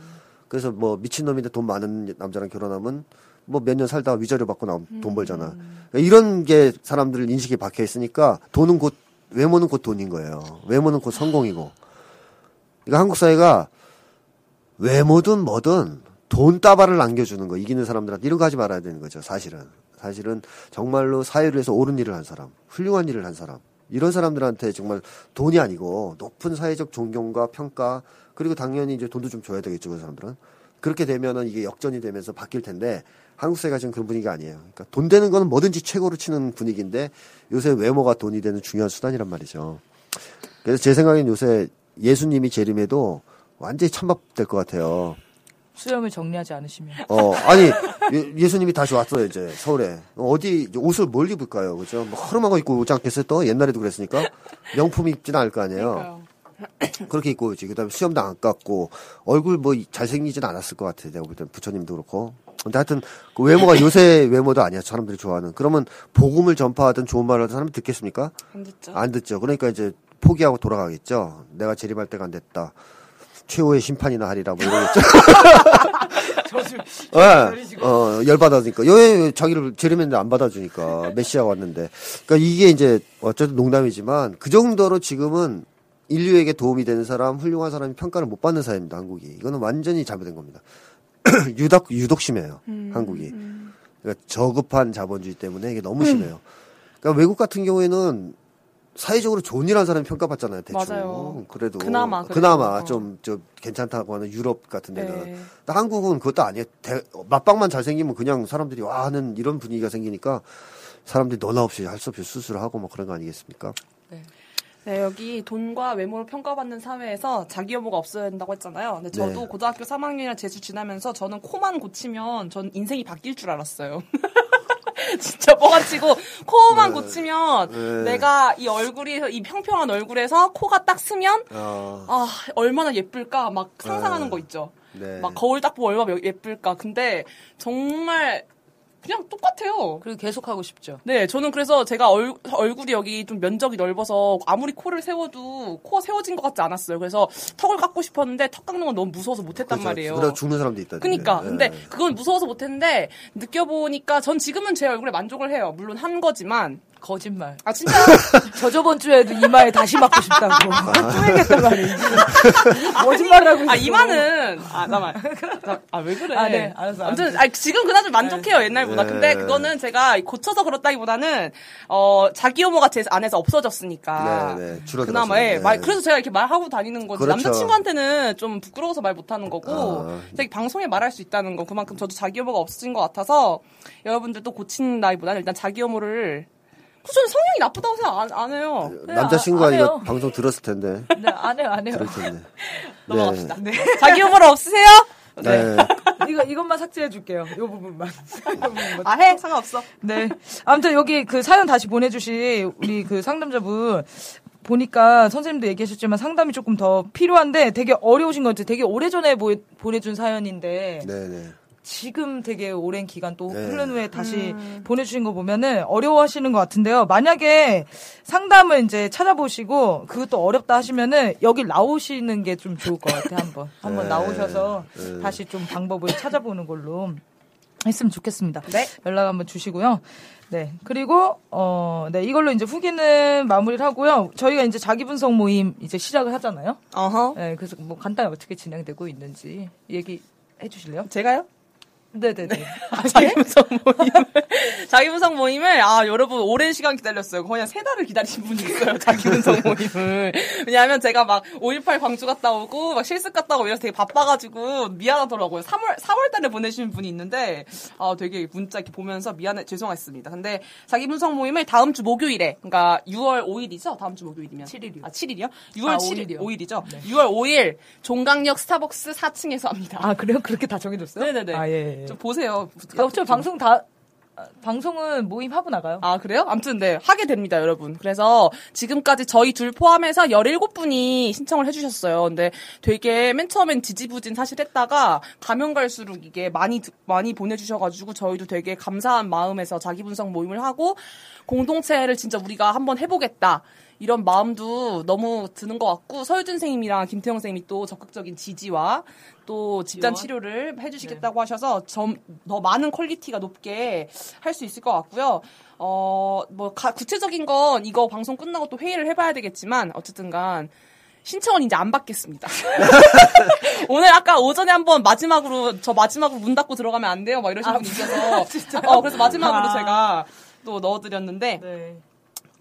그래서 뭐 미친놈인데 돈 많은 남자랑 결혼하면 뭐 몇 년 살다가 위자료 받고 나오면 돈 벌잖아. 그러니까 이런 게 사람들 인식이 박혀 있으니까 돈은 곧 외모는 곧 돈인 거예요. 외모는 곧 성공이고. 그러니까 한국 사회가 외모든 뭐든 돈 따발을 남겨주는 거 이기는 사람들한테 이런 거 하지 말아야 되는 거죠. 사실은 사실은 정말로 사회를 위해서 옳은 일을 한 사람, 훌륭한 일을 한 사람 이런 사람들한테 정말 돈이 아니고 높은 사회적 존경과 평가 그리고 당연히 이제 돈도 좀 줘야 되겠죠. 그 사람들은 그렇게 되면은 이게 역전이 되면서 바뀔 텐데 한국 사회가 지금 그런 분위기가 아니에요. 그러니까 돈 되는 거는 뭐든지 최고로 치는 분위기인데 요새 외모가 돈이 되는 중요한 수단이란 말이죠. 그래서 제 생각엔 요새 예수님이 재림해도 완전히 찬밥 될 것 같아요. 수염을 정리하지 않으시면. 어, 아니, 예, 수님이 다시 왔어요, 이제, 서울에. 어디, 옷을 뭘 입을까요? 그죠? 뭐, 허름한 거 입고 오지 않겠어요? 또? 옛날에도 그랬으니까. 명품 입지는 않을 거 아니에요. 그렇게 입고 오지. 그 다음에 수염도 안 깎고, 얼굴 뭐, 잘생기진 않았을 것 같아요. 내가 볼 땐 부처님도 그렇고. 근데 하여튼, 그 외모가 요새 외모도 아니야. 사람들이 좋아하는. 그러면, 복음을 전파하든 좋은 말을 하든 사람이 듣겠습니까? 안 듣죠. 안 듣죠. 그러니까 이제, 포기하고 돌아가겠죠. 내가 재림할 때가 안 됐다. 최후의 심판이나 하리라, 뭐 이러겠죠. 예, 어, 열받아주니까. 왜 자기를 재림했는데 안 받아주니까. 메시아가 왔는데. 그러니까 이게 이제, 어쨌든 농담이지만, 그 정도로 지금은 인류에게 도움이 되는 사람, 훌륭한 사람이 평가를 못 받는 사회입니다, 한국이. 이거는 완전히 잘못된 겁니다. 유독, 유독 심해요, 한국이. 그러니까 저급한 자본주의 때문에 이게 너무 심해요. 그러니까 외국 같은 경우에는 사회적으로 좋은 일 한 사람이 평가받잖아요, 대충. 맞아요. 그래도. 그나마, 그래도. 그나마 어. 좀, 저, 괜찮다고 하는 유럽 같은 데는. 네. 한국은 그것도 아니에요. 대- 맞방만 잘생기면 그냥 사람들이 와 하는 이런 분위기가 생기니까 사람들이 너나 없이 할 수 없이 수술하고 뭐 그런 거 아니겠습니까? 네, 여기 돈과 외모를 평가받는 사회에서 자기 혐오가 없어야 된다고 했잖아요. 근데 저도 네. 고등학교 3학년이랑 재수 지나면서 저는 코만 고치면 전 인생이 바뀔 줄 알았어요. 진짜 뻥아치고 코만 고치면 네. 내가 이 얼굴이 이 평평한 얼굴에서 코가 딱 쓰면 어, 아 얼마나 예쁠까 막 상상하는 거 있죠. 네. 막 거울 딱 보면 얼마나 예쁠까. 근데 정말 그냥 똑같아요. 그리고 계속 하고 싶죠. 네, 저는 그래서 제가 얼, 얼굴이 여기 좀 면적이 넓어서 아무리 코를 세워도 코가 세워진 것 같지 않았어요. 그래서 턱을 깎고 싶었는데 턱 깎는 건 너무 무서워서 못했단 그렇죠. 말이에요. 그러다 죽는 사람도 있다. 그니까. 근데 그건 무서워서 못했는데 느껴보니까 전 지금은 제 얼굴에 만족을 해요. 물론 한 거지만. 거짓말. 아, 진짜. 저 저번 주에도 이마에 다시 맞고 싶다고. 또 해야겠단 말이에요. 거짓말을 하고 있어. 아, 이마는. 아, 잠깐만. 아, 왜 그래? 아, 네. 알았어, 아무튼, 아, 지금 그나마 만족해요, 옛날보다. 네. 근데 그거는 제가 고쳐서 그렇다기보다는, 어, 자기 혐오가 제 안에서 없어졌으니까. 네, 네. 줄어들었어요. 그나마, 예. 네. 말, 그래서 제가 이렇게 말하고 다니는 거지. 그렇죠. 남자친구한테는 좀 부끄러워서 말 못하는 거고, 아. 되게 방송에 말할 수 있다는 거. 그만큼 저도 자기 혐오가 없어진 것 같아서, 여러분들도 고치는 나이보다는 일단 자기 혐오를, 그 저는 성향이 나쁘다고 생각 안, 안 해요. 남자친구가 안 이거 해요. 방송 들었을 텐데. 네, 안 해요, 안 해요. 들을 텐데. 넘어갑시다. 네. 자기 혐오를 없으세요? 네. 이거, 이것만 삭제해 줄게요. 이 부분만. 아, 해? 상관없어. 네. 아무튼 여기 그 사연 다시 보내주신 우리 그 상담자분 보니까 선생님도 얘기하셨지만 상담이 조금 더 필요한데 되게 어려우신 것 같아요. 되게 오래 전에 보, 보내준 사연인데 네, 네. 지금 되게 오랜 기간 또 네. 흐른 후에 다시 보내주신 거 보면은 어려워하시는 것 같은데요. 만약에 상담을 이제 찾아보시고 그것도 어렵다 하시면은 여기 나오시는 게 좀 좋을 것 같아요. 한번 한번 네. 나오셔서 네. 다시 좀 방법을 찾아보는 걸로 했으면 좋겠습니다. 네. 연락 한번 주시고요. 네. 그리고, 어, 네. 이걸로 이제 후기는 마무리를 하고요. 저희가 이제 자기 분석 모임 이제 시작을 하잖아요. 어허. 네. 그래서 뭐 간단히 어떻게 진행되고 있는지 얘기 해 주실래요? 제가요? 네네네. 자기 분석 모임을 자기 분석 모임을 아 여러분 오랜 시간 기다렸어요. 거의 한 세 달을 기다리신 분이 있어요. 자기 분석 모임을 왜냐하면 제가 막 5.18 광주 갔다 오고 막 실습 갔다 오고 이래서 되게 바빠가지고 미안하더라고요. 3월 4월 달에 보내신 분이 있는데 아 되게 문자 이렇게 보면서 미안해 죄송했습니다. 근데 자기 분석 모임을 다음 주 목요일에 그러니까 6월 5일이죠. 다음 주 목요일이면 7일이요. 아 7일이요? 6월 아, 7일 5일이요. 5일이죠. 6월 5일 종강역 스타벅스 4층에서 합니다. 아, 그래요? 그렇게 다 정해졌어요? 네네네. 아, 예. 예. 좀 보세요. 어, 저 방송 다, 아, 방송은 모임 하고 나가요. 아, 그래요? 아무튼, 네, 하게 됩니다, 여러분. 그래서 지금까지 저희 둘 포함해서 17분이 신청을 해 주셨어요. 근데 되게 맨 처음엔 지지부진 사실 했다가 가면 갈수록 이게 많이, 드- 많이 보내 주셔 가지고 저희도 되게 감사한 마음에서 자기 분석 모임을 하고 공동체를 진짜 우리가 한번 해 보겠다. 이런 마음도 너무 드는 것 같고 서유준 선생님이랑 김태형 선생님이 또 적극적인 지지와 또 집단? 치료를 해주시겠다고 하셔서 좀, 더 많은 퀄리티가 높게 할 수 있을 것 같고요. 어, 뭐, 가- 구체적인 건 이거 방송 끝나고 또 회의를 해봐야 되겠지만, 어쨌든 간, 신청은 이제 안 받겠습니다. 오늘 아까 오전에 한번 마지막으로, 저 마지막으로 문 닫고 들어가면 안 돼요? 막 이러신 분이 있어서. 어, 그래서 마지막으로 아. 제가 또 넣어드렸는데, 네.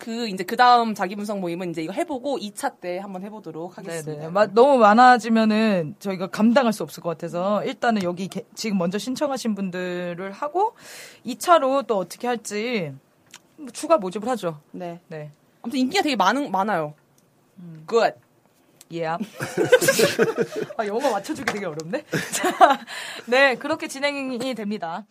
그, 이제 그 다음 자기 분석 모임은 이제 이거 해보고 2차 때 한번 해보도록 하겠습니다. 네네. 마- 너무 많아지면은 저희가 감당할 수 없을 것 같아서 일단은 여기 게- 지금 먼저 신청하신 분들을 하고 2차로 또 어떻게 할지 뭐 추가 모집을 하죠. 네. 네. 아무튼 인기가 되게 많은, 많아요. Good. 예. 아, 영어 맞춰주기 되게 어렵네. 자, 네, 그렇게 진행이 됩니다.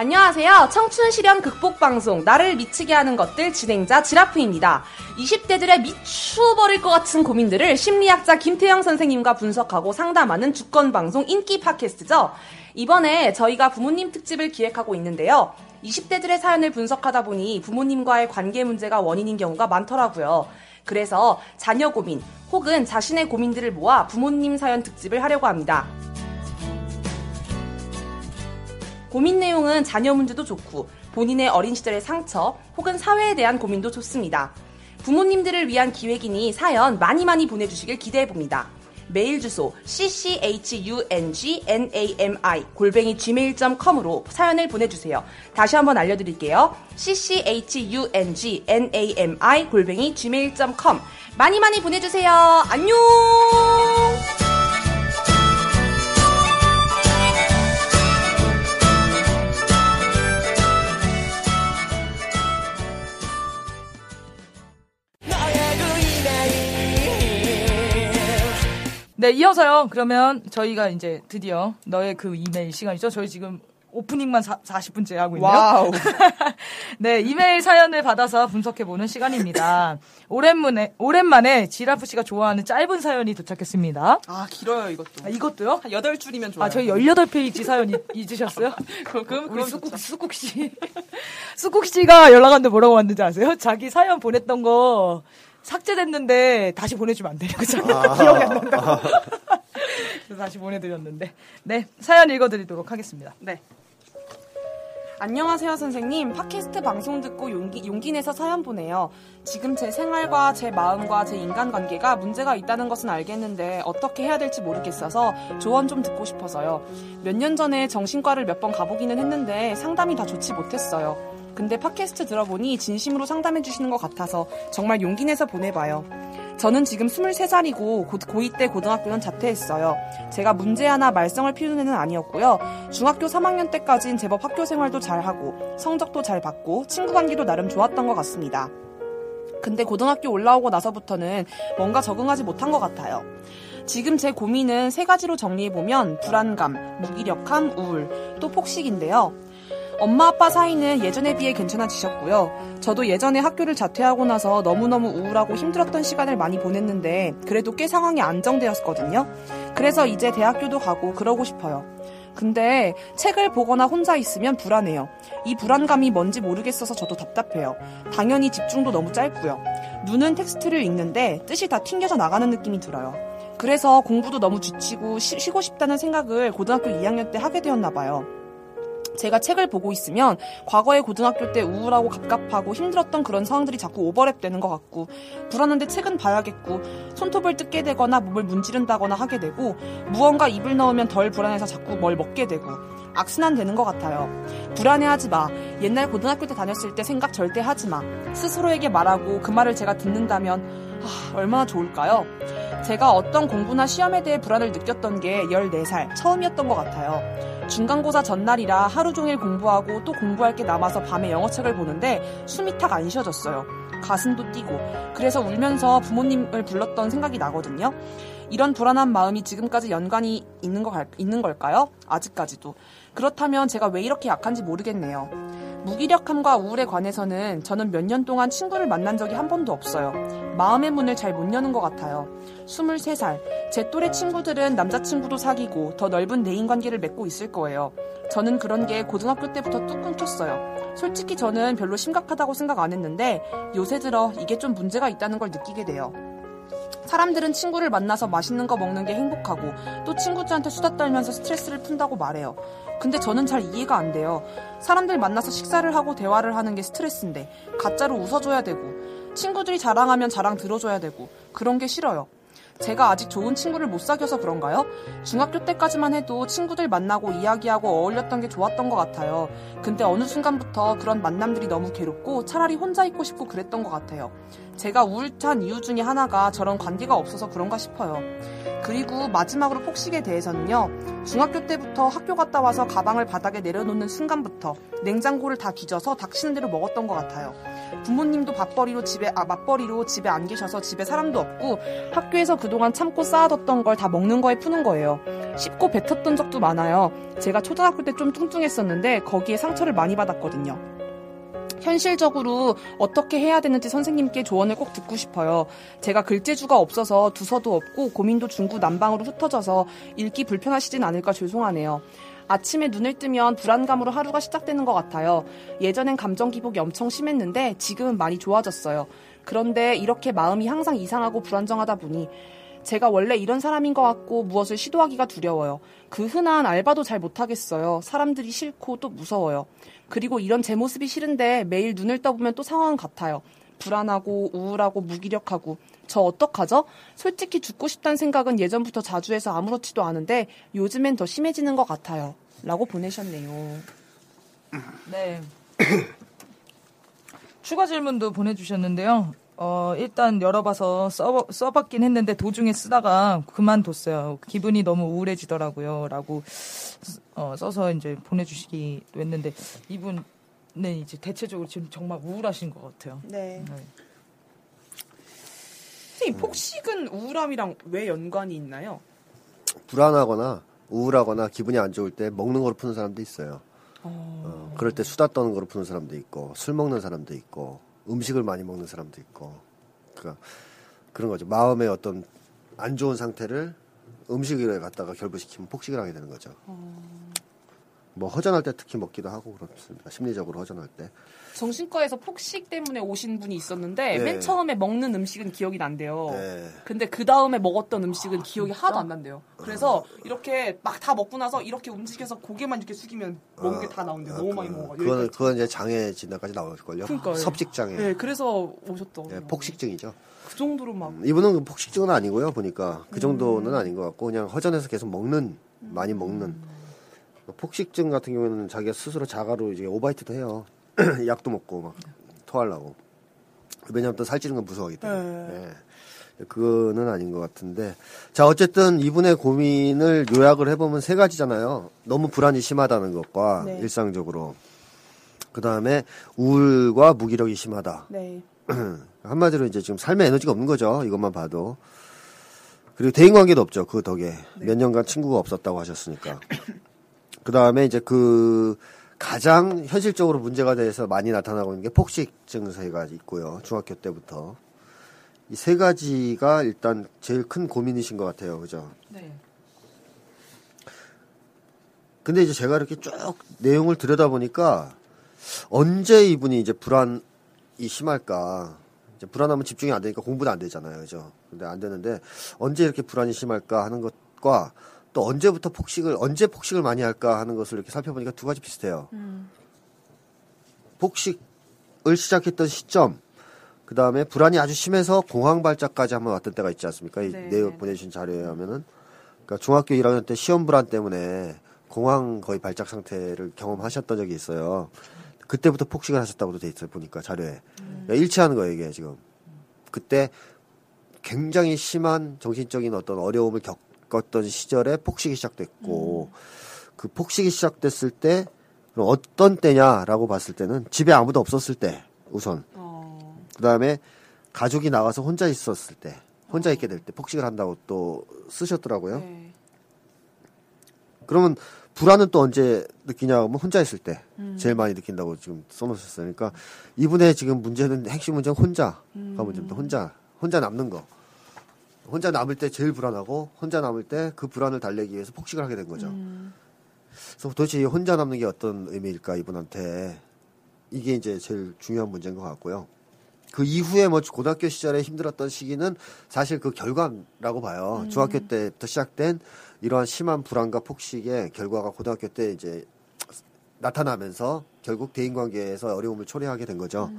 안녕하세요. 청춘 실현 극복 방송 나를 미치게 하는 것들 진행자 지라프입니다. 20대들의 미추버릴 것 같은 고민들을 심리학자 김태영 선생님과 분석하고 상담하는 주권 방송 인기 팟캐스트죠. 이번에 저희가 부모님 특집을 기획하고 있는데요. 20대들의 사연을 분석하다 보니 부모님과의 관계 문제가 원인인 경우가 많더라고요. 그래서 자녀 고민 혹은 자신의 고민들을 모아 부모님 사연 특집을 하려고 합니다. 고민 내용은 자녀 문제도 좋고 본인의 어린 시절의 상처 혹은 사회에 대한 고민도 좋습니다. 부모님들을 위한 기획이니 사연 많이 많이 보내주시길 기대해봅니다. 메일 주소 cchungnami 골뱅이 gmail.com으로 사연을 보내주세요. 다시 한번 알려드릴게요. cchungnami 골뱅이 gmail.com 많이 많이 보내주세요. 안녕! 네, 이어서요. 그러면 저희가 이제 드디어 너의 그 이메일 시간이죠. 저희 지금 오프닝만 사, 40분째 하고 있네요. Wow. 네, 이메일 사연을 받아서 분석해보는 시간입니다. 오랜만에, 오랜만에 지라프 씨가 좋아하는 짧은 사연이 도착했습니다. 아, 길어요, 이것도. 아, 이것도요? 한 8줄이면 좋아요. 아, 저희 18페이지 사연 잊, 잊으셨어요? 그럼, 그럼, 우리 좋죠. 쑥국 씨. 쑥국 씨가 연락 왔는데 뭐라고 왔는지 아세요? 자기 사연 보냈던 거 삭제됐는데 다시 보내주면 안 돼요. 그죠? 기억이 안 난다고. 그래서 다시 보내드렸는데. 네, 사연 읽어드리도록 하겠습니다. 네. 안녕하세요, 선생님. 팟캐스트 방송 듣고 용기, 용기 내서 사연 보내요. 지금 제 생활과 제 마음과 제 인간관계가 문제가 있다는 것은 알겠는데 어떻게 해야 될지 모르겠어서 조언 좀 듣고 싶어서요. 몇 년 전에 정신과를 몇 번 가보기는 했는데 상담이 다 좋지 못했어요. 근데 팟캐스트 들어보니 진심으로 상담해 주시는 것 같아서 정말 용기 내서 보내봐요. 저는 지금 23살이고 고2 때 고등학교는 자퇴했어요. 제가 문제 하나 말썽을 피우는 애는 아니었고요. 중학교 3학년 때까진 제법 학교 생활도 잘하고 성적도 잘 받고 친구 관계도 나름 좋았던 것 같습니다. 근데 고등학교 올라오고 나서부터는 뭔가 적응하지 못한 것 같아요. 지금 제 고민은 세 가지로 정리해보면 불안감, 무기력함, 우울, 또 폭식인데요. 엄마 아빠 사이는 예전에 비해 괜찮아지셨고요. 저도 예전에 학교를 자퇴하고 나서 너무너무 우울하고 힘들었던 시간을 많이 보냈는데 그래도 꽤 상황이 안정되었거든요. 그래서 이제 대학교도 가고 그러고 싶어요. 근데 책을 보거나 혼자 있으면 불안해요. 이 불안감이 뭔지 모르겠어서 저도 답답해요. 당연히 집중도 너무 짧고요. 눈은 텍스트를 읽는데 뜻이 다 튕겨져 나가는 느낌이 들어요. 그래서 공부도 너무 지치고 쉬, 쉬고 싶다는 생각을 고등학교 2학년 때 하게 되었나 봐요. 제가 책을 보고 있으면 과거의 고등학교 때 우울하고 갑갑하고 힘들었던 그런 상황들이 자꾸 오버랩 되는 것 같고 불안한데 책은 봐야겠고 손톱을 뜯게 되거나 몸을 문지른다거나 하게 되고 무언가 입을 넣으면 덜 불안해서 자꾸 뭘 먹게 되고 악순환 되는 것 같아요. 불안해하지 마. 옛날 고등학교 때 다녔을 때 생각 절대 하지 마. 스스로에게 말하고 그 말을 제가 듣는다면 하, 얼마나 좋을까요? 제가 어떤 공부나 시험에 대해 불안을 느꼈던 게 14살 처음이었던 것 같아요. 중간고사 전날이라 하루 종일 공부하고 또 공부할 게 남아서 밤에 영어책을 보는데 숨이 탁 안 쉬어졌어요. 가슴도 뛰고 그래서 울면서 부모님을 불렀던 생각이 나거든요. 이런 불안한 마음이 지금까지 연관이 있는, 거, 있는 걸까요? 아직까지도. 그렇다면 제가 왜 이렇게 약한지 모르겠네요. 무기력함과 우울에 관해서는 저는 몇 년 동안 친구를 만난 적이 한 번도 없어요. 마음의 문을 잘 못 여는 것 같아요. 23살. 제 또래 친구들은 남자친구도 사귀고 더 넓은 대인 관계를 맺고 있을 거예요. 저는 그런 게 고등학교 때부터 뚝 끊겼어요. 솔직히 저는 별로 심각하다고 생각 안 했는데 요새 들어 이게 좀 문제가 있다는 걸 느끼게 돼요. 사람들은 친구를 만나서 맛있는 거 먹는 게 행복하고 또 친구들한테 수다 떨면서 스트레스를 푼다고 말해요. 근데 저는 잘 이해가 안 돼요. 사람들 만나서 식사를 하고 대화를 하는 게 스트레스인데 가짜로 웃어줘야 되고 친구들이 자랑하면 자랑 들어줘야 되고 그런 게 싫어요. 제가 아직 좋은 친구를 못 사귀어서 그런가요? 중학교 때까지만 해도 친구들 만나고 이야기하고 어울렸던 게 좋았던 것 같아요. 근데 어느 순간부터 그런 만남들이 너무 괴롭고 차라리 혼자 있고 싶고 그랬던 것 같아요. 제가 우울한 이유 중에 하나가 저런 관계가 없어서 그런가 싶어요. 그리고 마지막으로 폭식에 대해서는요. 중학교 때부터 학교 갔다 와서 가방을 바닥에 내려놓는 순간부터 냉장고를 다 뒤져서 닥치는 대로 먹었던 것 같아요. 부모님도 밥벌이로 집에 아 맞벌이로 집에 안 계셔서 집에 사람도 없고 학교에서 그동안 참고 쌓아뒀던 걸 다 먹는 거에 푸는 거예요. 씹고 뱉었던 적도 많아요. 제가 초등학교 때 좀 뚱뚱했었는데 거기에 상처를 많이 받았거든요. 현실적으로 어떻게 해야 되는지 선생님께 조언을 꼭 듣고 싶어요. 제가 글재주가 없어서 두서도 없고 고민도 중구 난방으로 흩어져서 읽기 불편하시진 않을까 죄송하네요. 아침에 눈을 뜨면 불안감으로 하루가 시작되는 것 같아요. 예전엔 감정 기복이 엄청 심했는데 지금은 많이 좋아졌어요. 그런데 이렇게 마음이 항상 이상하고 불안정하다 보니 제가 원래 이런 사람인 것 같고 무엇을 시도하기가 두려워요. 그 흔한 알바도 잘 못하겠어요. 사람들이 싫고 또 무서워요. 그리고 이런 제 모습이 싫은데 매일 눈을 떠보면 또 상황은 같아요. 불안하고 우울하고 무기력하고 저 어떡하죠? 솔직히 죽고 싶다는 생각은 예전부터 자주 해서 아무렇지도 않은데 요즘엔 더 심해지는 것 같아요. 라고 보내셨네요. 네. 추가 질문도 보내주셨는데요. 어, 일단 열어봐서 써, 써봤긴 했는데 도중에 쓰다가 그만뒀어요. 기분이 너무 우울해지더라고요. 라고, 어, 써서 이제 보내주시기도 했는데, 이분은 이제 대체적으로 지금 정말 우울하신 것 같아요. 네. 네. 선생님, 폭식은 우울함이랑 왜 연관이 있나요? 불안하거나 우울하거나 기분이 안 좋을 때 먹는 거로 푸는 사람도 있어요. 어, 그럴 때 수다 떠는 거로 푸는 사람도 있고 술 먹는 사람도 있고 음식을 많이 먹는 사람도 있고 그러니까 그런 거죠. 마음의 어떤 안 좋은 상태를 음식에 갖다가 결부시키면 폭식을 하게 되는 거죠. 뭐 허전할 때 특히 먹기도 하고 그렇습니다. 심리적으로 허전할 때. 정신과에서 폭식 때문에 오신 분이 있었는데 네. 맨 처음에 먹는 음식은 기억이 난대요. 네. 근데 그 다음에 먹었던 음식은 기억이 하나도 안 난대요. 그래서 이렇게 막 다 먹고 나서 이렇게 움직여서 고개만 이렇게 숙이면 먹은 게다 나온대요. 너무 많이 먹어. 그건 그건 이제 장애 진단까지 나올걸요. 그러니까요. 섭식 장애. 네, 그래서 오셨더라고요. 예, 폭식증이죠. 그 정도로 막 음, 이분은 그 폭식증은 아니고요. 보니까 그 음. 정도는 아닌 것 같고 그냥 허전해서 계속 먹는 많이 먹는 폭식증 같은 경우에는 자기가 스스로 자가로 이제 오바이트도 해요. 약도 먹고 막 토하려고. 왜냐하면 또 살찌는 건 무서워하기 때문에. 예. 그거는 아닌 것 같은데. 자, 어쨌든 이분의 고민을 요약을 해보면 세 가지잖아요. 너무 불안이 심하다는 것과 네. 일상적으로. 그 다음에 우울과 무기력이 심하다. 네. 한마디로 이제 지금 삶의 에너지가 없는 거죠. 이것만 봐도. 그리고 대인 관계도 없죠. 그 덕에. 몇 년간 친구가 없었다고 하셨으니까. 그 다음에 이제 그 가장 현실적으로 문제가 돼서 많이 나타나고 있는 게 폭식 증세가 있고요. 중학교 때부터. 이 세 가지가 일단 제일 큰 고민이신 것 같아요. 그죠? 네. 근데 이제 제가 이렇게 쭉 내용을 들여다보니까 언제 이분이 이제 불안이 심할까. 이제 불안하면 집중이 안 되니까 공부도 안 되잖아요. 그죠? 근데 안 되는데 언제 이렇게 불안이 심할까 하는 것과 또 언제부터 폭식을, 언제 폭식을 많이 할까 하는 것을 이렇게 살펴보니까 두 가지 비슷해요. 폭식을 시작했던 시점, 그 다음에 불안이 아주 심해서 공황 발작까지 한번 왔던 때가 있지 않습니까? 이 네. 내용 보내주신 자료에 하면은. 그러니까 중학교 1학년 때 시험 불안 때문에 공황 거의 발작 상태를 경험하셨던 적이 있어요. 그때부터 폭식을 하셨다고도 돼 있어요. 보니까 자료에. 그러니까 일치하는 거예요, 이게 지금. 그때 굉장히 심한 정신적인 어떤 어려움을 겪 었던 시절에 폭식이 시작됐고 그 폭식이 시작됐을 때 어떤 때냐라고 봤을 때는 집에 아무도 없었을 때 우선 어, 그 다음에 가족이 나가서 혼자 있었을 때 혼자 있게 될 때 폭식을 한다고 또 쓰셨더라고요. 네. 그러면 불안은 또 언제 느끼냐 하면 혼자 있을 때 제일 많이 느낀다고 지금 써놓으셨어요. 그러니까 이분의 지금 문제는 핵심 문제는 혼자가 문제입니다. 혼자 혼자 남는 거. 혼자 남을 때 제일 불안하고 혼자 남을 때 그 불안을 달래기 위해서 폭식을 하게 된 거죠. 그래서 도대체 이 혼자 남는 게 어떤 의미일까 이분한테 이게 이제 제일 중요한 문제인 것 같고요. 그 이후에 뭐 고등학교 시절에 힘들었던 시기는 사실 그 결과라고 봐요. 중학교 때부터 시작된 이러한 심한 불안과 폭식의 결과가 고등학교 때 이제 나타나면서 결국 대인 관계에서 어려움을 초래하게 된 거죠.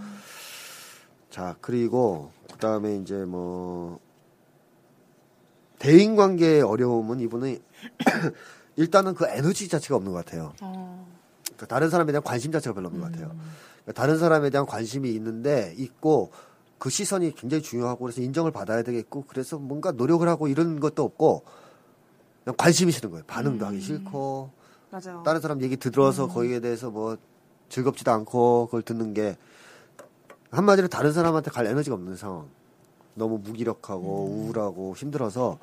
자, 그리고 그다음에 이제 뭐 대인 관계의 어려움은 이분은 일단은 그 에너지 자체가 없는 것 같아요. 어, 그러니까 다른 사람에 대한 관심 자체가 별로 없는 것 같아요. 그러니까 다른 사람에 대한 관심이 있는데 있고 그 시선이 굉장히 중요하고 그래서 인정을 받아야 되겠고 그래서 뭔가 노력을 하고 이런 것도 없고 그냥 관심이 싫은 거예요. 반응도 하기 싫고 맞아요. 다른 사람 얘기 들어서 거기에 대해서 뭐 즐겁지도 않고 그걸 듣는 게 한마디로 다른 사람한테 갈 에너지가 없는 상황. 너무 무기력하고 우울하고 힘들어서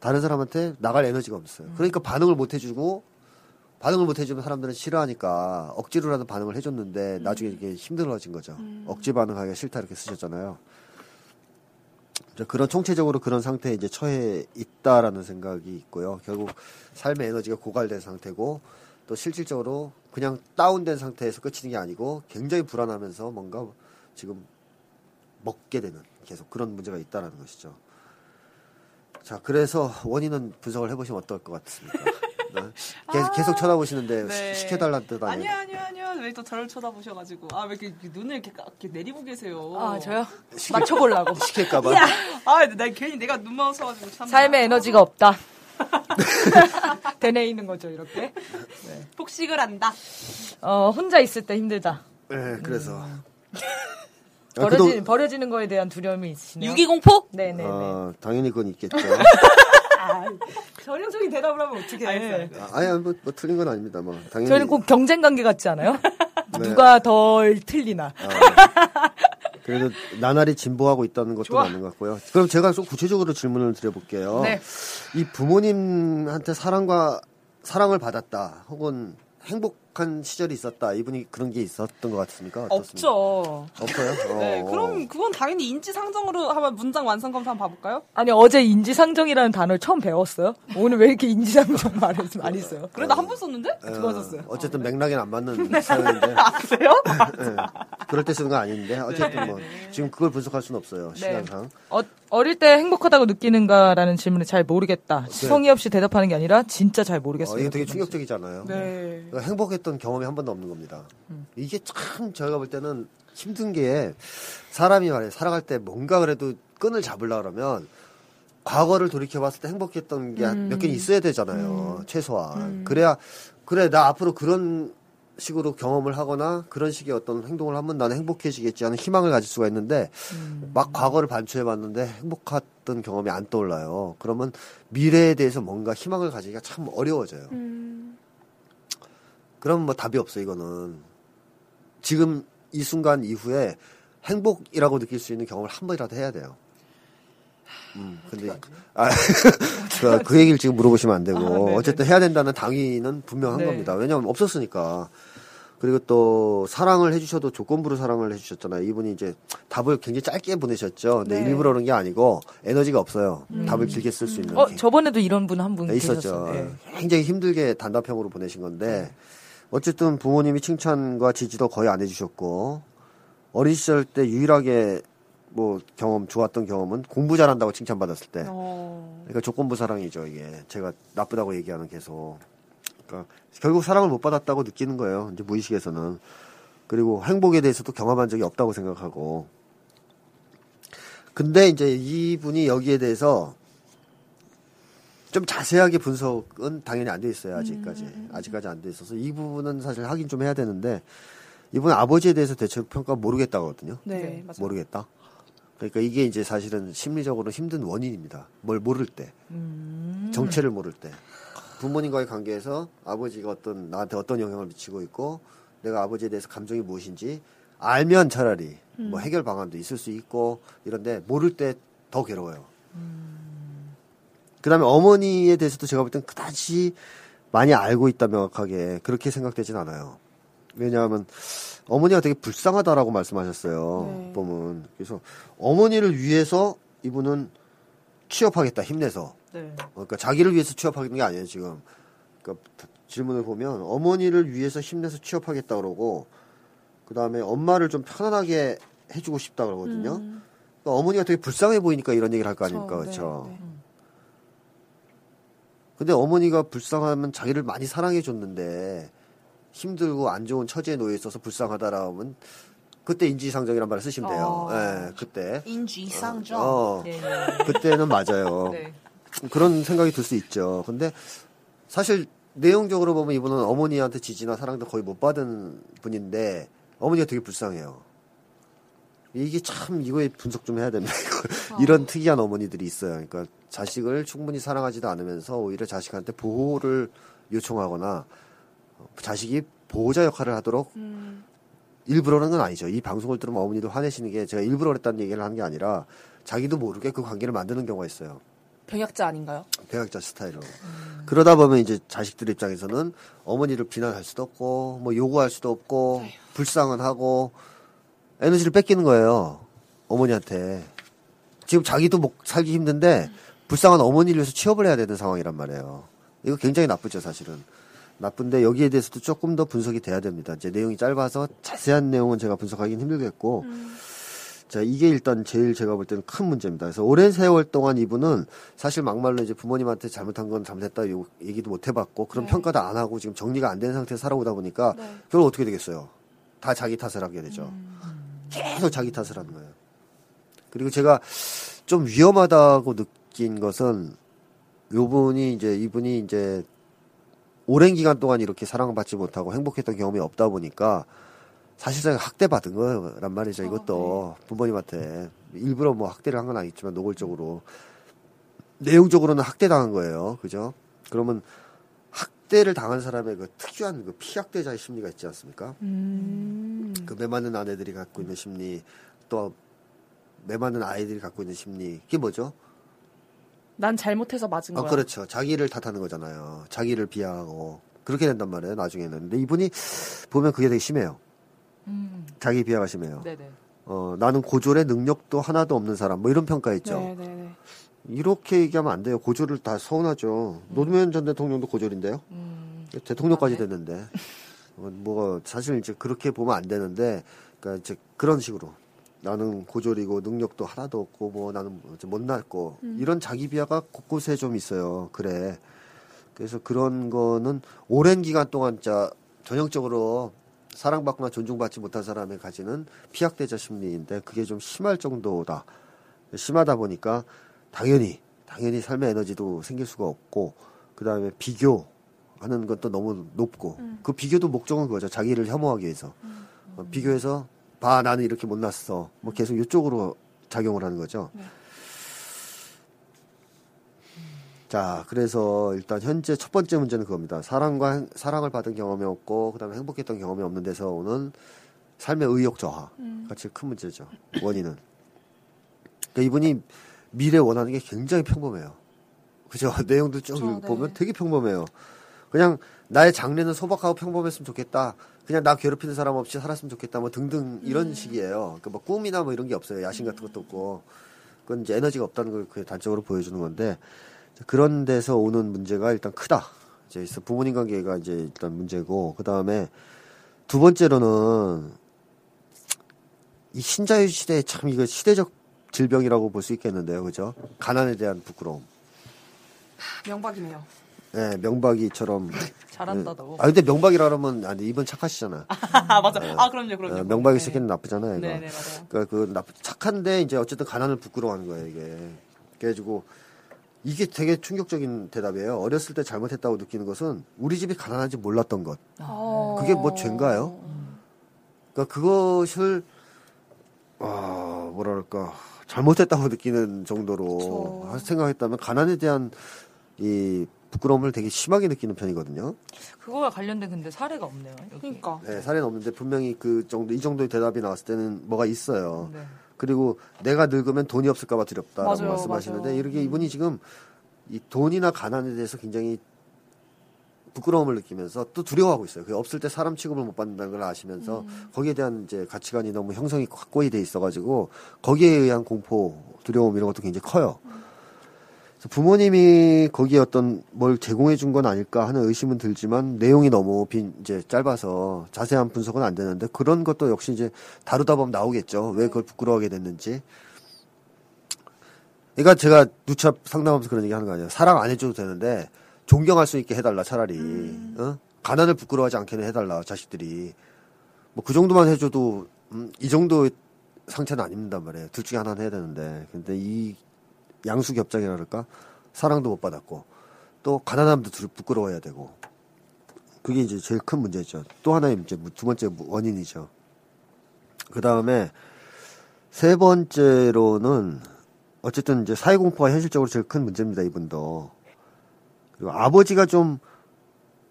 다른 사람한테 나갈 에너지가 없어요. 그러니까 반응을 못 해주고 반응을 못 해주면 사람들은 싫어하니까 억지로라도 반응을 해줬는데 나중에 이게 힘들어진 거죠. 억지 반응하기가 싫다 이렇게 쓰셨잖아요. 그런 총체적으로 그런 상태에 이제 처해 있다라는 생각이 있고요. 결국 삶의 에너지가 고갈된 상태고 또 실질적으로 그냥 다운된 상태에서 끝이는 게 아니고 굉장히 불안하면서 뭔가 지금 먹게 되는 계속 그런 문제가 있다라는 것이죠. 자, 그래서 원인은 분석을 해보시면 어떨 것 같습니까? 네. 계속, 계속 쳐다보시는데 네. 시- 시켜달라는 뜻 아니요, 아니에요? 아니요, 아니요. 왜 또 저를 쳐다보셔가지고. 아, 왜 이렇게 눈을 이렇게, 까- 이렇게 내리고 계세요? 아, 저요? 맞춰보려고. 시킬까봐? 아, 나 괜히 내가 눈 마우쳐가지고 참. 삶의 에너지가 없다. 되뇌이는 거죠, 이렇게. 폭식을 한다. 어, 혼자 있을 때 힘들다. 네, 그래서. 음. 아, 버려지, 그동- 버려지는 거에 대한 두려움이 있으시네요. 유기공포? 네네네. 아, 당연히 그건 있겠죠. 전형적인 대답을 하면 어떻게 해. 아, 아니, 뭐, 뭐 틀린 건 아닙니다. 뭐 당연히. 저희는 꼭 경쟁 관계 같지 않아요? 네. 누가 덜 틀리나. 그래도 나날이 진보하고 있다는 것도 좋아. 맞는 것 같고요. 그럼 제가 좀 구체적으로 질문을 드려볼게요. 네. 이 부모님한테 사랑과 사랑을 받았다, 혹은 행복 한 시절이 있었다. 이분이 그런 게 있었던 것 같습니까? 어떻습니까? 없죠. 없어요. 네, 어. 그럼 그건 당연히 인지상정으로 한번 문장 완성 검사 한번 봐볼까요? 아니, 어제 인지상정이라는 단어를 처음 배웠어요? 오늘 왜 이렇게 인지상정 말을 많이 써요? 그래도 한 번 썼는데? 어, 두번 썼어요. 어쨌든 맥락에는 안 맞는 사연인데. 그래요? 예. 그럴 때 쓰는 건 아닌데 어쨌든 뭐 지금 그걸 분석할 수는 없어요 시간상. 어, 어릴 때 행복하다고 느끼는가라는 질문에 잘 모르겠다. 성의 없이 대답하는 게 아니라 진짜 잘 모르겠어요. 어, 이게 되게 충격적이잖아요. 네. 그러니까 행복했던 경험이 한 번도 없는 겁니다. 음. 이게 참 저희가 볼 때는 힘든 게 사람이 말이에요. 살아갈 때 뭔가 그래도 끈을 잡으려 그러면 과거를 돌이켜 봤을 때 행복했던 게 음. 몇 개는 있어야 되잖아요. 최소한. 그래야 그래 나 앞으로 그런 식으로 경험을 하거나 그런 식의 어떤 행동을 하면 나는 행복해지겠지 하는 희망을 가질 수가 있는데 음. 막 과거를 반추해 봤는데 행복했던 경험이 안 떠올라요. 그러면 미래에 대해서 뭔가 희망을 가지기가 참 어려워져요. 그럼 뭐 답이 없어 이거는 지금 이 순간 이후에 행복이라고 느낄 수 있는 경험을 한 번이라도 해야 돼요. 음, 근데 아, 그, 그 얘기를 지금 물어보시면 안 되고 어쨌든 해야 된다는 당위는 분명한 네. 겁니다. 왜냐하면 없었으니까. 그리고 또 사랑을 해주셔도 조건부로 사랑을 해주셨잖아요. 이분이 이제 답을 굉장히 짧게 보내셨죠. 근데 네. 일부러 그런 게 아니고 에너지가 없어요. 답을 길게 쓸 수 있는. 어, 저번에도 이런 분 한분 네, 있었죠. 계셨어요. 네. 굉장히 힘들게 단답형으로 보내신 건데 어쨌든 부모님이 칭찬과 지지도 거의 안 해주셨고 어린 시절 때 유일하게 뭐 경험 좋았던 경험은 공부 잘한다고 칭찬받았을 때. 어. 그러니까 조건부 사랑이죠 이게. 제가 나쁘다고 얘기하는 계속. 그러니까 결국 사랑을 못 받았다고 느끼는 거예요 이제 무의식에서는. 그리고 행복에 대해서도 경험한 적이 없다고 생각하고. 근데 이제 이분이 여기에 대해서 좀 자세하게 분석은 당연히 안 돼 있어요 아직까지. 아직까지 안 돼 있어서 이 부분은 사실 확인 좀 해야 되는데 이분 아버지에 대해서 대체로 평가 모르겠다고 하거든요. 네, 맞아요. 모르겠다? 그러니까 이게 이제 사실은 심리적으로 힘든 원인입니다. 뭘 모를 때 정체를 모를 때. 부모님과의 관계에서 아버지가 어떤 나한테 어떤 영향을 미치고 있고 내가 아버지에 대해서 감정이 무엇인지 알면 차라리 뭐 해결 방안도 있을 수 있고 이런데 모를 때 더 괴로워요. 그다음에 어머니에 대해서도 제가 볼 땐 그다지 많이 알고 있다 명확하게 그렇게 생각되진 않아요. 왜냐하면 어머니가 되게 불쌍하다라고 말씀하셨어요. 네. 보면 그래서 어머니를 위해서 이분은 취업하겠다 힘내서 네. 어, 그러니까 자기를 위해서 취업하는 게 아니에요 지금. 그러니까 질문을 보면 어머니를 위해서 힘내서 취업하겠다 그러고 그 다음에 엄마를 좀 편안하게 해주고 싶다 그러거든요. 그러니까 어머니가 되게 불쌍해 보이니까 이런 얘기를 할 거 아닙니까, 네, 그렇죠? 네. 근데 어머니가 불쌍하면 자기를 많이 사랑해 줬는데 힘들고 안 좋은 처지에 놓여 있어서 불쌍하다라 하면 그때 인지상정이란 말을 쓰시면 돼요. 어. 예, 그때. 인지상정. 어, 네, 네. 그때는 맞아요. 네. 그런 생각이 들 수 있죠. 근데 사실 내용적으로 보면 이분은 어머니한테 지지나 사랑도 거의 못 받은 분인데 어머니가 되게 불쌍해요. 이게 참 이거에 분석 좀 해야 됩니다. 이런 특이한 어머니들이 있어요. 그러니까 자식을 충분히 사랑하지도 않으면서 오히려 자식한테 보호를 요청하거나 어, 자식이 보호자 역할을 하도록 음. 일부러는 건 아니죠. 이 방송을 들으면 어머니도 화내시는 게 제가 일부러 그랬다는 얘기를 하는 게 아니라 자기도 모르게 그 관계를 만드는 경우가 있어요. 병약자 아닌가요? 배약자 스타일로. 그러다 보면 이제 자식들 입장에서는 어머니를 비난할 수도 없고, 뭐 요구할 수도 없고, 불쌍은 하고, 에너지를 뺏기는 거예요. 어머니한테. 지금 자기도 뭐 살기 힘든데, 불쌍한 어머니를 위해서 취업을 해야 되는 상황이란 말이에요. 이거 굉장히 나쁘죠, 사실은. 나쁜데 여기에 대해서도 조금 더 분석이 돼야 됩니다. 이제 내용이 짧아서 자세한 내용은 제가 분석하기는 힘들겠고, 자, 이게 일단 제일 제가 볼 때는 큰 문제입니다. 그래서 오랜 세월 동안 이분은 사실 막말로 이제 부모님한테 잘못한 건 잘못했다 요 얘기도 못 해봤고 그런 네. 평가도 안 하고 지금 정리가 안 된 상태에서 살아오다 보니까 네. 결국 어떻게 되겠어요? 다 자기 탓을 하게 되죠. 계속 자기 탓을 하는 거예요. 그리고 제가 좀 위험하다고 느 낀 것은 요분이 이제 이분이 이제 오랜 기간 동안 이렇게 사랑을 받지 못하고 행복했던 경험이 없다 보니까 사실상 학대받은 거란 말이죠. 이것도 부모님한테 일부러 뭐 학대를 한 건 아니지만 노골적으로 내용적으로는 학대당한 거예요. 그죠? 그러면 학대를 당한 사람의 그 특유한 그 피학대자의 심리가 있지 않습니까? 음. 그 매맞는 아내들이 갖고 있는 심리 또 매맞는 아이들이 갖고 있는 심리 그게 뭐죠? 난 잘못해서 맞은 아, 거야. 그렇죠. 자기를 탓하는 거잖아요. 자기를 비하하고 그렇게 된단 말이에요. 나중에는. 근데 이분이 보면 그게 되게 심해요. 음. 자기 비하가 심해요. 네네. 어, 나는 고졸의 능력도 하나도 없는 사람, 뭐 이런 평가 있죠. 네, 네, 네. 이렇게 얘기하면 안 돼요. 고졸을 다 서운하죠. 노무현 전 대통령도 고졸인데요. 음. 대통령까지 맞네. 됐는데. 어, 뭐, 사실 이제 그렇게 보면 안 되는데, 그러니까 이제 그런 식으로. 나는 고졸이고 능력도 하나도 없고 뭐 나는 못났고 이런 자기 비하가 곳곳에 좀 있어요. 그래. 그래서 그런 거는 오랜 기간 동안 진짜 전형적으로 사랑받거나 존중받지 못한 사람이 가지는 피학대자 심리인데 그게 좀 심할 정도다. 심하다 보니까 당연히 당연히 삶의 에너지도 생길 수가 없고 그 다음에 비교하는 것도 너무 높고 그 비교도 목적은 그거죠. 자기를 혐오하기 위해서 어, 비교해서 봐 나는 이렇게 못났어. 뭐 계속 이쪽으로 작용을 하는 거죠. 자, 그래서 일단 현재 첫 번째 문제는 그겁니다. 사랑과 행- 사랑을 받은 경험이 없고 그다음에 행복했던 경험이 없는 데서 오는 삶의 의욕 저하가 제일 큰 문제죠. 원인은. 그러니까 이분이 미래 원하는 게 굉장히 평범해요. 그죠? 내용도 쭉 그쵸, 네. 보면 되게 평범해요. 그냥 나의 장래는 소박하고 평범했으면 좋겠다. 그냥 나 괴롭히는 사람 없이 살았으면 좋겠다. 뭐 등등 이런 식이에요. 그뭐 꿈이나 뭐 이런 게 없어요. 야심 같은 것도 없고. 그건 이제 에너지가 없다는 걸 그 단적으로 보여주는 건데 그런 데서 오는 문제가 일단 크다. 이제 있어. 부모님 관계가 이제 일단 문제고 그 다음에 두 번째로는 이 신자유 시대에 참 이거 시대적 질병이라고 볼 수 있겠는데요, 그죠? 가난에 대한 부끄러움. 명박이네요. 예, 명박이처럼. 잘한다 너. 아 근데 명박이라 그러면 아니 이분 착하시잖아. 아 맞아. 아 그럼요, 그럼요. 어, 명박이 네. 쓰기는 나쁘잖아요. 이거. 네, 네 맞아요. 그러니까 그 나쁘 착한데 이제 어쨌든 가난을 부끄러워하는 거예요 이게. 그래가지고 이게 되게 충격적인 대답이에요. 어렸을 때 잘못했다고 느끼는 것은 우리 집이 가난한지 몰랐던 것. 어... 그게 뭐 죄인가요? 그러니까 그것을 아 뭐랄까 잘못했다고 느끼는 정도로 그쵸. 생각했다면 가난에 대한 이 부끄러움을 되게 심하게 느끼는 편이거든요. 그거와 관련된 근데 사례가 없네요. 여기. 그러니까. 네, 사례는 없는데 분명히 그 정도 이 정도의 대답이 나왔을 때는 뭐가 있어요. 네. 그리고 내가 늙으면 돈이 없을까봐 두렵다라고 맞아요, 말씀하시는데 맞아요. 이렇게 이분이 지금 이 돈이나 가난에 대해서 굉장히 부끄러움을 느끼면서 또 두려워하고 있어요. 그 없을 때 사람 취급을 못 받는다는 걸 아시면서 음. 거기에 대한 이제 가치관이 너무 형성이 확고히 돼 있어가지고 거기에 의한 공포, 두려움 이런 것도 굉장히 커요. 그래서 부모님이 거기에 어떤 뭘 제공해 준 건 아닐까 하는 의심은 들지만 내용이 너무 빈 이제 짧아서 자세한 분석은 안 되는데 그런 것도 역시 이제 다루다 보면 나오겠죠. 왜 그걸 부끄러워하게 됐는지. 그러니까 제가 누차 상담하면서 그런 얘기 하는 거 아니에요. 사랑 안 해줘도 되는데 존경할 수 있게 해달라 차라리. 어? 가난을 부끄러워하지 않게는 해달라 자식들이. 뭐 그 정도만 해줘도 음, 이 정도 상처는 안 입는단 말이에요. 둘 중에 하나는 해야 되는데. 근데 이 양수 겹장이라 그럴까? 사랑도 못 받았고 또 가난함도 둘 부끄러워해야 되고 그게 이제 제일 큰 문제죠. 또 하나의 문제, 두 번째 원인이죠. 그 다음에 세 번째로는 어쨌든 이제 사회 공포가 현실적으로 제일 큰 문제입니다. 이분도 그리고 아버지가 좀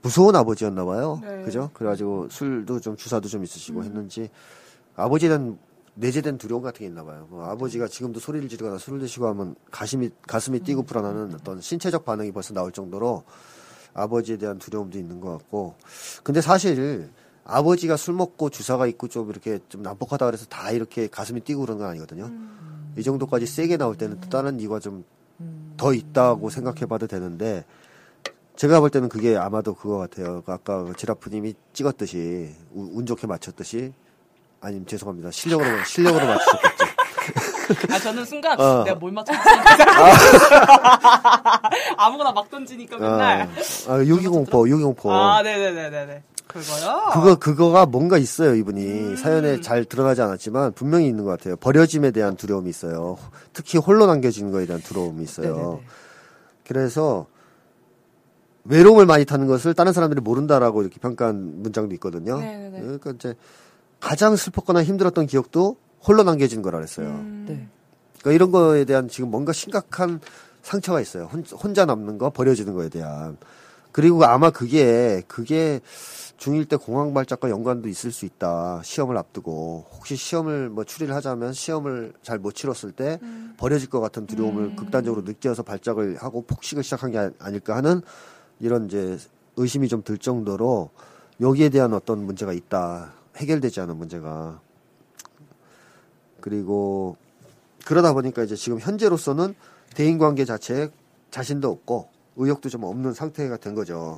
무서운 아버지였나 봐요. 네. 그죠? 그래가지고 술도 좀 주사도 좀 있으시고 했는지 아버지에 대한 내재된 두려움 같은 게 있나 봐요. 뭐 아버지가 지금도 소리를 지르거나 술을 드시고 하면 가슴이 가슴이 뛰고 불안하는 어떤 신체적 반응이 벌써 나올 정도로 아버지에 대한 두려움도 있는 것 같고. 근데 사실 아버지가 술 먹고 주사가 있고 좀 이렇게 좀 난폭하다 그래서 다 이렇게 가슴이 뛰고 그런 건 아니거든요. 이 정도까지 세게 나올 때는 또 다른 이유가 좀 더 있다고 생각해 봐도 되는데 제가 볼 때는 그게 아마도 그거 같아요. 그 아까 그 지라프님이 찍었듯이 운, 운 좋게 맞췄듯이 아님 죄송합니다. 실력으로 실력으로 맞추셨겠죠. 아 저는 순간 어. 내가 뭘 맞췄지? 아무거나 막 던지니까 맨날. 아, 유기공포, 유기공포. 아 네네네네네. 그거요? 그거 그거가 뭔가 있어요 이분이 사연에 잘 드러나지 않았지만 분명히 있는 것 같아요. 버려짐에 대한 두려움이 있어요. 특히 홀로 남겨지는 거에 대한 두려움이 있어요. 그래서 외로움을 많이 타는 것을 다른 사람들이 모른다라고 이렇게 평가한 문장도 있거든요. 네네네. 그러니까 이제 가장 슬펐거나 힘들었던 기억도 홀로 남겨진 거라 그랬어요. 네. 그러니까 이런 거에 대한 지금 뭔가 심각한 상처가 있어요. 혼- 혼자 남는 거, 버려지는 거에 대한. 그리고 아마 그게, 그게 중1 때 공황 발작과 연관도 있을 수 있다. 시험을 앞두고. 혹시 시험을 뭐 추리를 하자면 시험을 잘 못 치렀을 때 버려질 것 같은 두려움을 극단적으로 느껴서 발작을 하고 폭식을 시작한 게 아- 아닐까 하는 이런 이제 의심이 좀 들 정도로 여기에 대한 어떤 문제가 있다. 해결되지 않은 문제가. 그리고 그러다 보니까 이제 지금 현재로서는 대인 관계 자체에 자신도 없고 의욕도 좀 없는 상태가 된 거죠.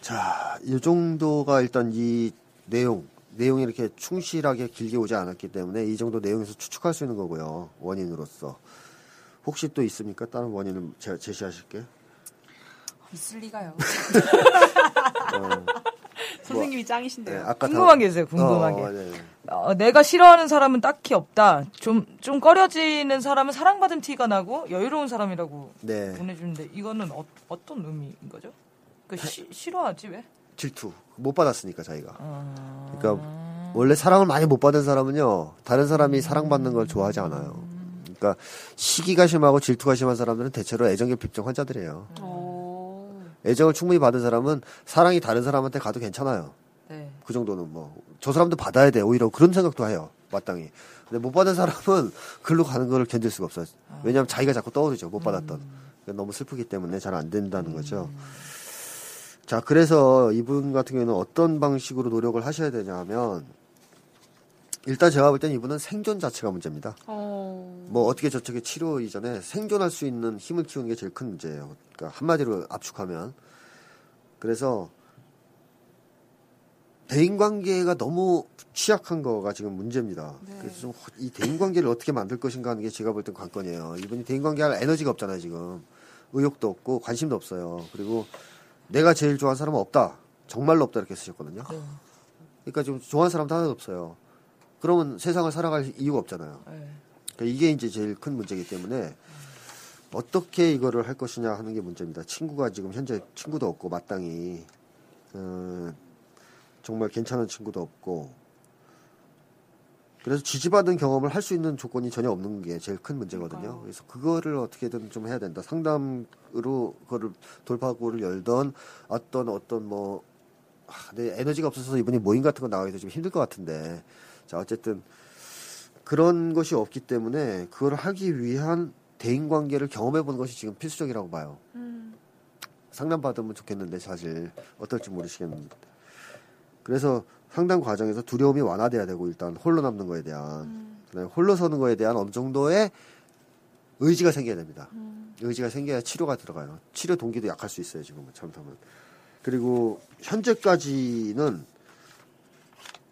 자, 이 정도가 일단 이 내용, 내용이 이렇게 충실하게 길게 오지 않았기 때문에 이 정도 내용에서 추측할 수 있는 거고요. 원인으로서. 혹시 또 있습니까? 다른 원인을 제시하실게요. 있을 리가요. 어, 선생님이 네, 짱이신데요. 아까 궁금한 다- 게 있어요. 궁금한 게. 어, 네. 어, 내가 싫어하는 사람은 딱히 없다. 좀, 좀 꺼려지는 사람은 사랑받은 티가 나고 여유로운 사람이라고 네. 보내주는데 이거는 어, 어떤 의미인 거죠? 그 시, 싫어하지 왜? 질투. 못 받았으니까 자기가. 아... 그러니까 원래 사랑을 많이 못 받은 사람은요 다른 사람이 사랑받는 걸 좋아하지 않아요. 그러니까 시기가 심하고 질투가 심한 사람들은 대체로 애정결핍증 환자들이에요. 어. 애정을 충분히 받은 사람은 사랑이 다른 사람한테 가도 괜찮아요. 네. 그 정도는 뭐 저 사람도 받아야 돼 오히려 그런 생각도 해요 마땅히. 근데 못 받은 사람은 글로 가는 걸 견딜 수가 없어요. 왜냐하면 자기가 자꾸 떠오르죠 못 받았던. 그러니까 너무 슬프기 때문에 잘 안 된다는 거죠. 자, 그래서 이분 같은 경우에는 어떤 방식으로 노력을 하셔야 되냐면, 일단 제가 볼 땐 이분은 생존 자체가 문제입니다. 어. 뭐 어떻게 저쪽에 치료 이전에 생존할 수 있는 힘을 키우는 게 제일 큰 문제예요. 그러니까 한마디로 압축하면. 그래서 대인 관계가 너무 취약한 거가 지금 문제입니다. 그래서 좀 이 대인 관계를 어떻게 만들 것인가 하는 게 제가 볼 땐 관건이에요. 이분이 대인 관계 할 에너지가 없잖아요, 지금. 의욕도 없고 관심도 없어요. 그리고 내가 제일 좋아하는 사람은 없다. 정말로 없다 이렇게 쓰셨거든요. 그러니까 지금 좋아하는 사람도 하나도 없어요. 그러면 세상을 살아갈 이유가 없잖아요. 네. 그러니까 이게 이제 제일 큰 문제이기 때문에 어떻게 이거를 할 것이냐 하는 게 문제입니다. 친구가 지금 현재 친구도 없고 마땅히 어, 정말 괜찮은 친구도 없고 그래서 지지받은 경험을 할 수 있는 조건이 전혀 없는 게 제일 큰 문제거든요. 그래서 그거를 어떻게든 좀 해야 된다. 상담으로 그거를 돌파구를 열던 어떤 어떤 뭐 아, 내 에너지가 없어서 이분이 모임 같은 거 나가기도 좀 힘들 것 같은데 자 어쨌든 그런 것이 없기 때문에 그걸 하기 위한 대인 관계를 경험해 보는 것이 지금 필수적이라고 봐요. 상담 받으면 좋겠는데 사실 어떨지 모르시겠는데. 그래서 상담 과정에서 두려움이 완화돼야 되고 일단 홀로 남는 거에 대한 그다음에 홀로 서는 거에 대한 어느 정도의 의지가 생겨야 됩니다. 의지가 생겨야 치료가 들어가요. 치료 동기도 약할 수 있어요 지금은 잘못하면. 그리고 현재까지는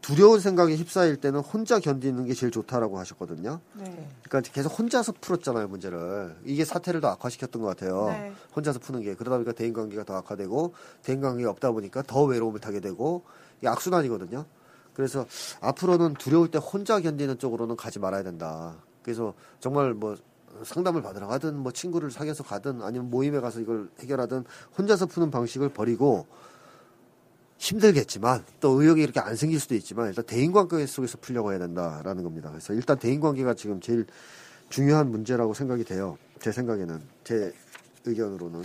두려운 생각에 휩싸일 때는 혼자 견디는 게 제일 좋다라고 하셨거든요. 네. 그러니까 계속 혼자서 풀었잖아요 문제를. 이게 사태를 더 악화시켰던 것 같아요. 네. 혼자서 푸는 게 그러다 보니까 대인 관계가 더 악화되고 대인 관계가 없다 보니까 더 외로움을 타게 되고 이게 악순환이거든요. 그래서 앞으로는 두려울 때 혼자 견디는 쪽으로는 가지 말아야 된다. 그래서 정말 뭐 상담을 받으러 가든 뭐 친구를 사귀어서 가든 아니면 모임에 가서 이걸 해결하든 혼자서 푸는 방식을 버리고 힘들겠지만 또 의욕이 이렇게 안 생길 수도 있지만 일단 대인관계 속에서 풀려고 해야 된다라는 겁니다. 그래서 일단 대인관계가 지금 제일 중요한 문제라고 생각이 돼요. 제 생각에는 제 의견으로는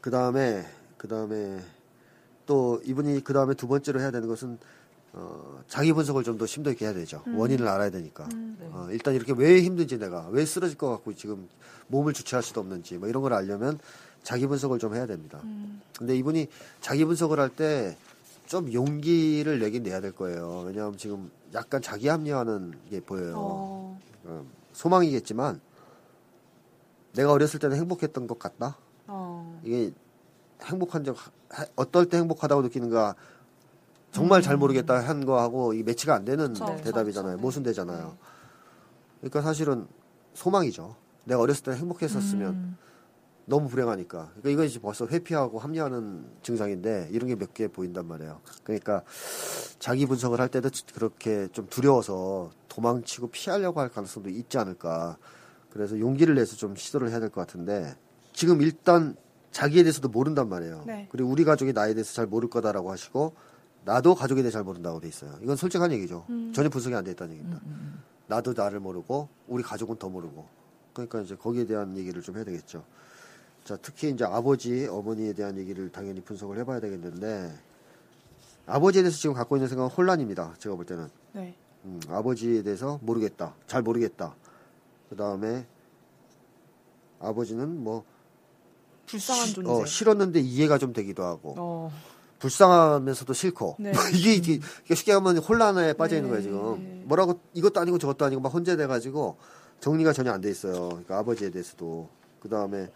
그 다음에 그 다음에 또 이분이 그 다음에 두 번째로 해야 되는 것은 어, 자기 분석을 좀 더 심도 있게 해야 되죠. 원인을 알아야 되니까. 어, 일단 이렇게 왜 힘든지 내가 왜 쓰러질 것 같고 지금 몸을 주체할 수도 없는지 뭐 이런 걸 알려면 자기 분석을 좀 해야 됩니다. 근데 이분이 자기 분석을 할 때 좀 용기를 내긴 내야 될 거예요. 왜냐하면 지금 약간 자기 합리화하는 게 보여요. 어. 어, 소망이겠지만 내가 어렸을 때는 행복했던 것 같다. 어. 이게 행복한 적 하- 어떨 때 행복하다고 느끼는가 정말 잘 모르겠다 한 거하고 이 매치가 안 되는 그쵸, 대답이잖아요. 그쵸, 네. 모순되잖아요. 그러니까 사실은 소망이죠. 내가 어렸을 때 행복했었으면 음. 너무 불행하니까. 그러니까 이건 이제 벌써 회피하고 합리화하는 증상인데 이런 게 몇 개 보인단 말이에요. 그러니까 자기 분석을 할 때도 그렇게 좀 두려워서 도망치고 피하려고 할 가능성도 있지 않을까. 그래서 용기를 내서 좀 시도를 해야 될 것 같은데 지금 일단 자기에 대해서도 모른단 말이에요. 네. 그리고 우리 가족이 나에 대해서 잘 모를 거다라고 하시고 나도 가족에 대해 잘 모른다고 돼 있어요. 이건 솔직한 얘기죠. 전혀 분석이 안 돼 있다는 얘기입니다. 나도 나를 모르고 우리 가족은 더 모르고. 그러니까 이제 거기에 대한 얘기를 좀 해야 되겠죠. 자, 특히 이제 아버지, 어머니에 대한 얘기를 당연히 분석을 해봐야 되겠는데 아버지에 대해서 지금 갖고 있는 생각은 혼란입니다. 제가 볼 때는 네. 음, 아버지에 대해서 모르겠다, 잘 모르겠다. 그 다음에 아버지는 뭐 불쌍한 존재. 어, 싫었는데 이해가 좀 되기도 하고 어. 불쌍하면서도 싫고 네. 이게, 이게 이게 쉽게 하면 혼란에 빠져 있는 네. 거예요 지금 뭐라고 이것도 아니고 저것도 아니고 막 혼재돼 가지고 정리가 전혀 안 돼 있어요 그러니까 아버지에 대해서도 그 다음에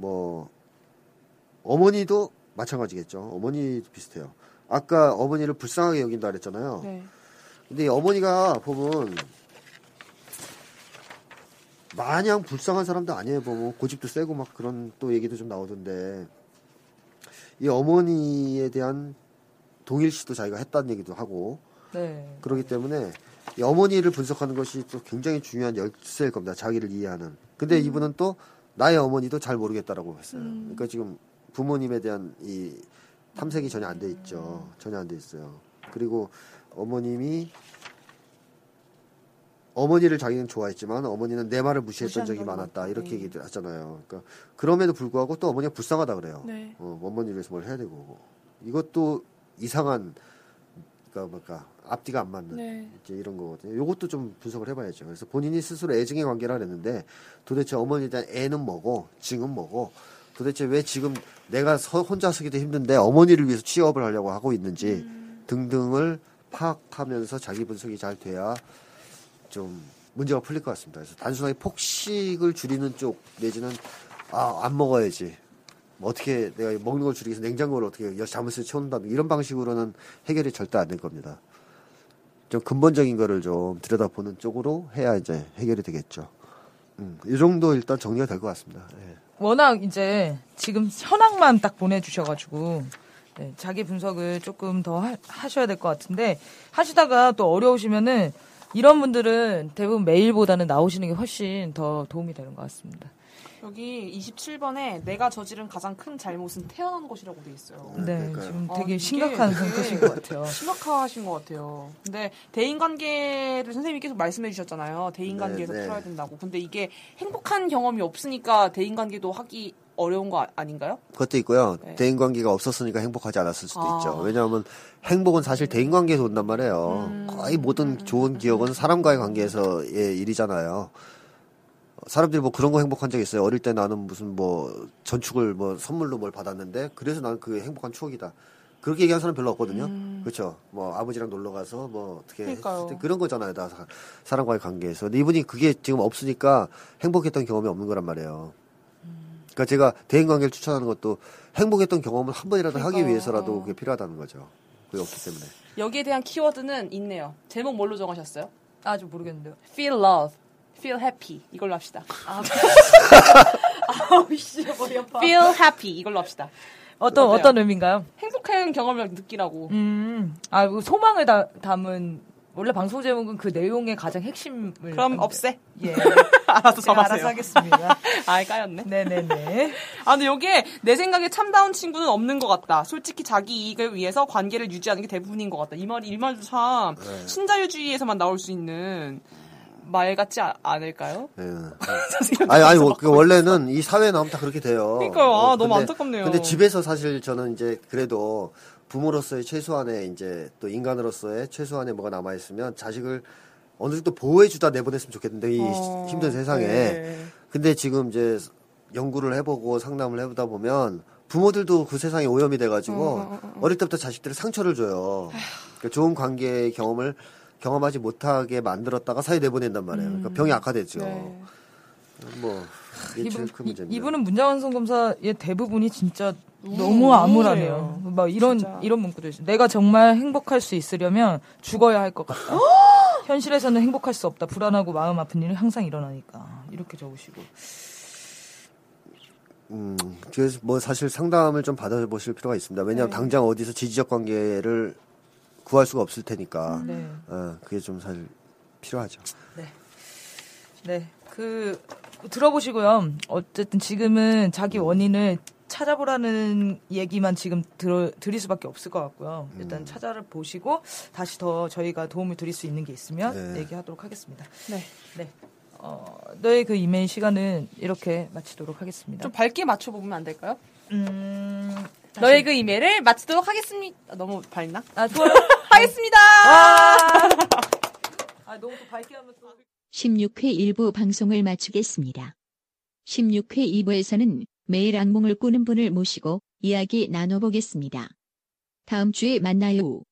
뭐 어머니도 마찬가지겠죠 어머니도 비슷해요 아까 어머니를 불쌍하게 여긴다 그랬잖아요 네. 근데 이 어머니가 보면 마냥 불쌍한 사람도 아니에요. 보면 고집도 세고 막 그런 또 얘기도 좀 나오던데 이 어머니에 대한 동일시도 자기가 했다는 얘기도 하고 네. 그렇기 때문에 이 어머니를 분석하는 것이 또 굉장히 중요한 열쇠일 겁니다. 자기를 이해하는. 근데 이분은 또 나의 어머니도 잘 모르겠다라고 했어요. 그러니까 지금 부모님에 대한 이 탐색이 전혀 안 돼 있죠. 전혀 안 돼 있어요. 그리고 어머님이 어머니를 자기는 좋아했지만 어머니는 내 말을 무시했던 적이 많았다. 이렇게 네. 얘기를 하잖아요. 그러니까 그럼에도 불구하고 또 어머니가 불쌍하다 그래요. 네. 어, 어머니를 위해서 뭘 해야 되고 이것도 이상한 그러니까 뭘까 앞뒤가 안 맞는 네. 이제 이런 거거든요. 요것도 좀 분석을 해봐야죠. 그래서 본인이 스스로 애증의 관계라 그랬는데 도대체 어머니에 대한 애는 뭐고 증은 뭐고 도대체 왜 지금 내가 서- 혼자 서기도 힘든데 어머니를 위해서 취업을 하려고 하고 있는지 등등을 파악하면서 자기 분석이 잘 돼야 좀 문제가 풀릴 것 같습니다. 그래서 단순하게 폭식을 줄이는 쪽 내지는 아 안 먹어야지 뭐 어떻게 내가 먹는 걸 줄이기 위해서 냉장고를 어떻게 자물쇠 채운다 이런 방식으로는 해결이 절대 안 될 겁니다. 좀 근본적인 거를 좀 들여다보는 쪽으로 해야 이제 해결이 되겠죠. 음, 이 정도 일단 정리가 될 것 같습니다. 예. 워낙 이제 지금 현황만 딱 보내주셔가지고 네, 자기 분석을 조금 더 하, 하셔야 될 것 같은데 하시다가 또 어려우시면은 이런 분들은 대부분 메일보다는 나오시는 게 훨씬 더 도움이 되는 것 같습니다. 여기 27번에 내가 저지른 가장 큰 잘못은 태어난 것이라고 돼 있어요. 네, 그러니까요. 지금 아, 되게 이게 심각한 상태신 것 같아요. 심각하신 것 같아요. 근데 대인관계를 선생님이 계속 말씀해 주셨잖아요. 대인관계에서 네, 네. 풀어야 된다고. 근데 이게 행복한 경험이 없으니까 대인관계도 하기 어려운 거 아- 아닌가요? 그것도 있고요. 네. 대인 관계가 없었으니까 행복하지 않았을 수도 아. 있죠. 왜냐하면 행복은 사실 대인 관계에서 온단 말이에요. 음. 거의 모든 좋은 기억은 사람과의 관계에서의 일이잖아요. 사람들이 뭐 그런 거 행복한 적 있어요. 어릴 때 나는 무슨 뭐 전축을 뭐 선물로 뭘 받았는데 그래서 나는 그 행복한 추억이다. 그렇게 얘기하는 사람 별로 없거든요. 그렇죠. 뭐 아버지랑 놀러 가서 뭐 어떻게 음. 했을 때 그런 거잖아요. 다 사- 사람과의 관계에서. 근데 이분이 그게 지금 없으니까 행복했던 경험이 없는 거란 말이에요. 그러니까 제가 대인 관계를 추천하는 것도 행복했던 경험을 한 번이라도 하기 그러니까요. 위해서라도 그게 필요하다는 거죠. 그게 없기 때문에. 여기에 대한 키워드는 있네요. 제목 뭘로 정하셨어요? 아주 모르겠는데요. Feel love, feel happy 이걸로 합시다. 아우 씨, 머리 아파. Feel happy 이걸로 합시다. 어떤 어때요? 어떤 의미인가요? 행복한 경험을 느끼라고. 음, 아, 그 소망을 다, 담은 원래 방송 제목은 그 내용의 가장 핵심을. 그럼. 없애. 예. 알아서 제가 알아서 정하세요. 하겠습니다. 아, 까였네. 네네네. 아, 근데 여기에 내 생각에 참다운 친구는 없는 것 같다. 솔직히 자기 이익을 위해서 관계를 유지하는 게 대부분인 것 같다. 이 말이, 이 말도 참 네. 신자유주의에서만 나올 수 있는 말 같지 아- 않을까요? 예. 아니, 아니, 뭐, 그 원래는 이 사회에 나오면 다 그렇게 돼요. 그러니까요. 아, 어, 너무 근데- 안타깝네요. 근데 집에서 사실 저는 이제 그래도 부모로서의 최소한의 이제 또 인간으로서의 최소한의 뭐가 남아 있으면 자식을 어느 정도 보호해주다 내보냈으면 좋겠는데, 이 어, 힘든 세상에. 네. 근데 지금 이제 연구를 해보고 상담을 해보다 보면 부모들도 그 세상에 오염이 돼가지고 어 릴 때부터 자식들이 상처를 줘요. 그러니까 좋은 관계의 경험을 경험하지 못하게 만들었다가 사회 내보낸단 말이에요. 그러니까 병이 악화됐죠. 네. 뭐 이분, 큰 문제입니다. 이분 은 문자완성 검사의 대부분이 진짜 너무 암울하네요. 우울해요. 막 이런 진짜. 이런 문구도 있어요. 내가 정말 행복할 수 있으려면 죽어야 할 것 같다. 현실에서는 행복할 수 없다. 불안하고 마음 아픈 일은 항상 일어나니까 이렇게 적으시고. 음, 그래서 뭐 사실 상담을 좀 받아보실 필요가 있습니다. 왜냐하면 네. 당장 어디서 지지적 관계를 구할 수가 없을 테니까. 네. 어, 그게 좀 사실 필요하죠. 네. 그 들어보시고요. 어쨌든 지금은 자기 원인을 찾아보라는 얘기만 지금 들어, 드릴 수밖에 없을 것 같고요. 일단 찾아를 보시고 다시 더 저희가 도움을 드릴 수 있는 게 있으면 네. 얘기하도록 하겠습니다. 네. 네. 어, 너의 그 이메일 시간은 이렇게 마치도록 하겠습니다. 좀 밝게 맞춰보면 안 될까요? 음, 너의 그 이메일을 마치도록 하겠습니다. 아, 너무 밝나? 아, 좋아요. 하겠습니다! 아, 너무 또 밝게 하면 또. 16회 일부 방송을 마치겠습니다. 16회 2부에서는 매일 악몽을 꾸는 분을 모시고 이야기 나눠보겠습니다. 다음 주에 만나요.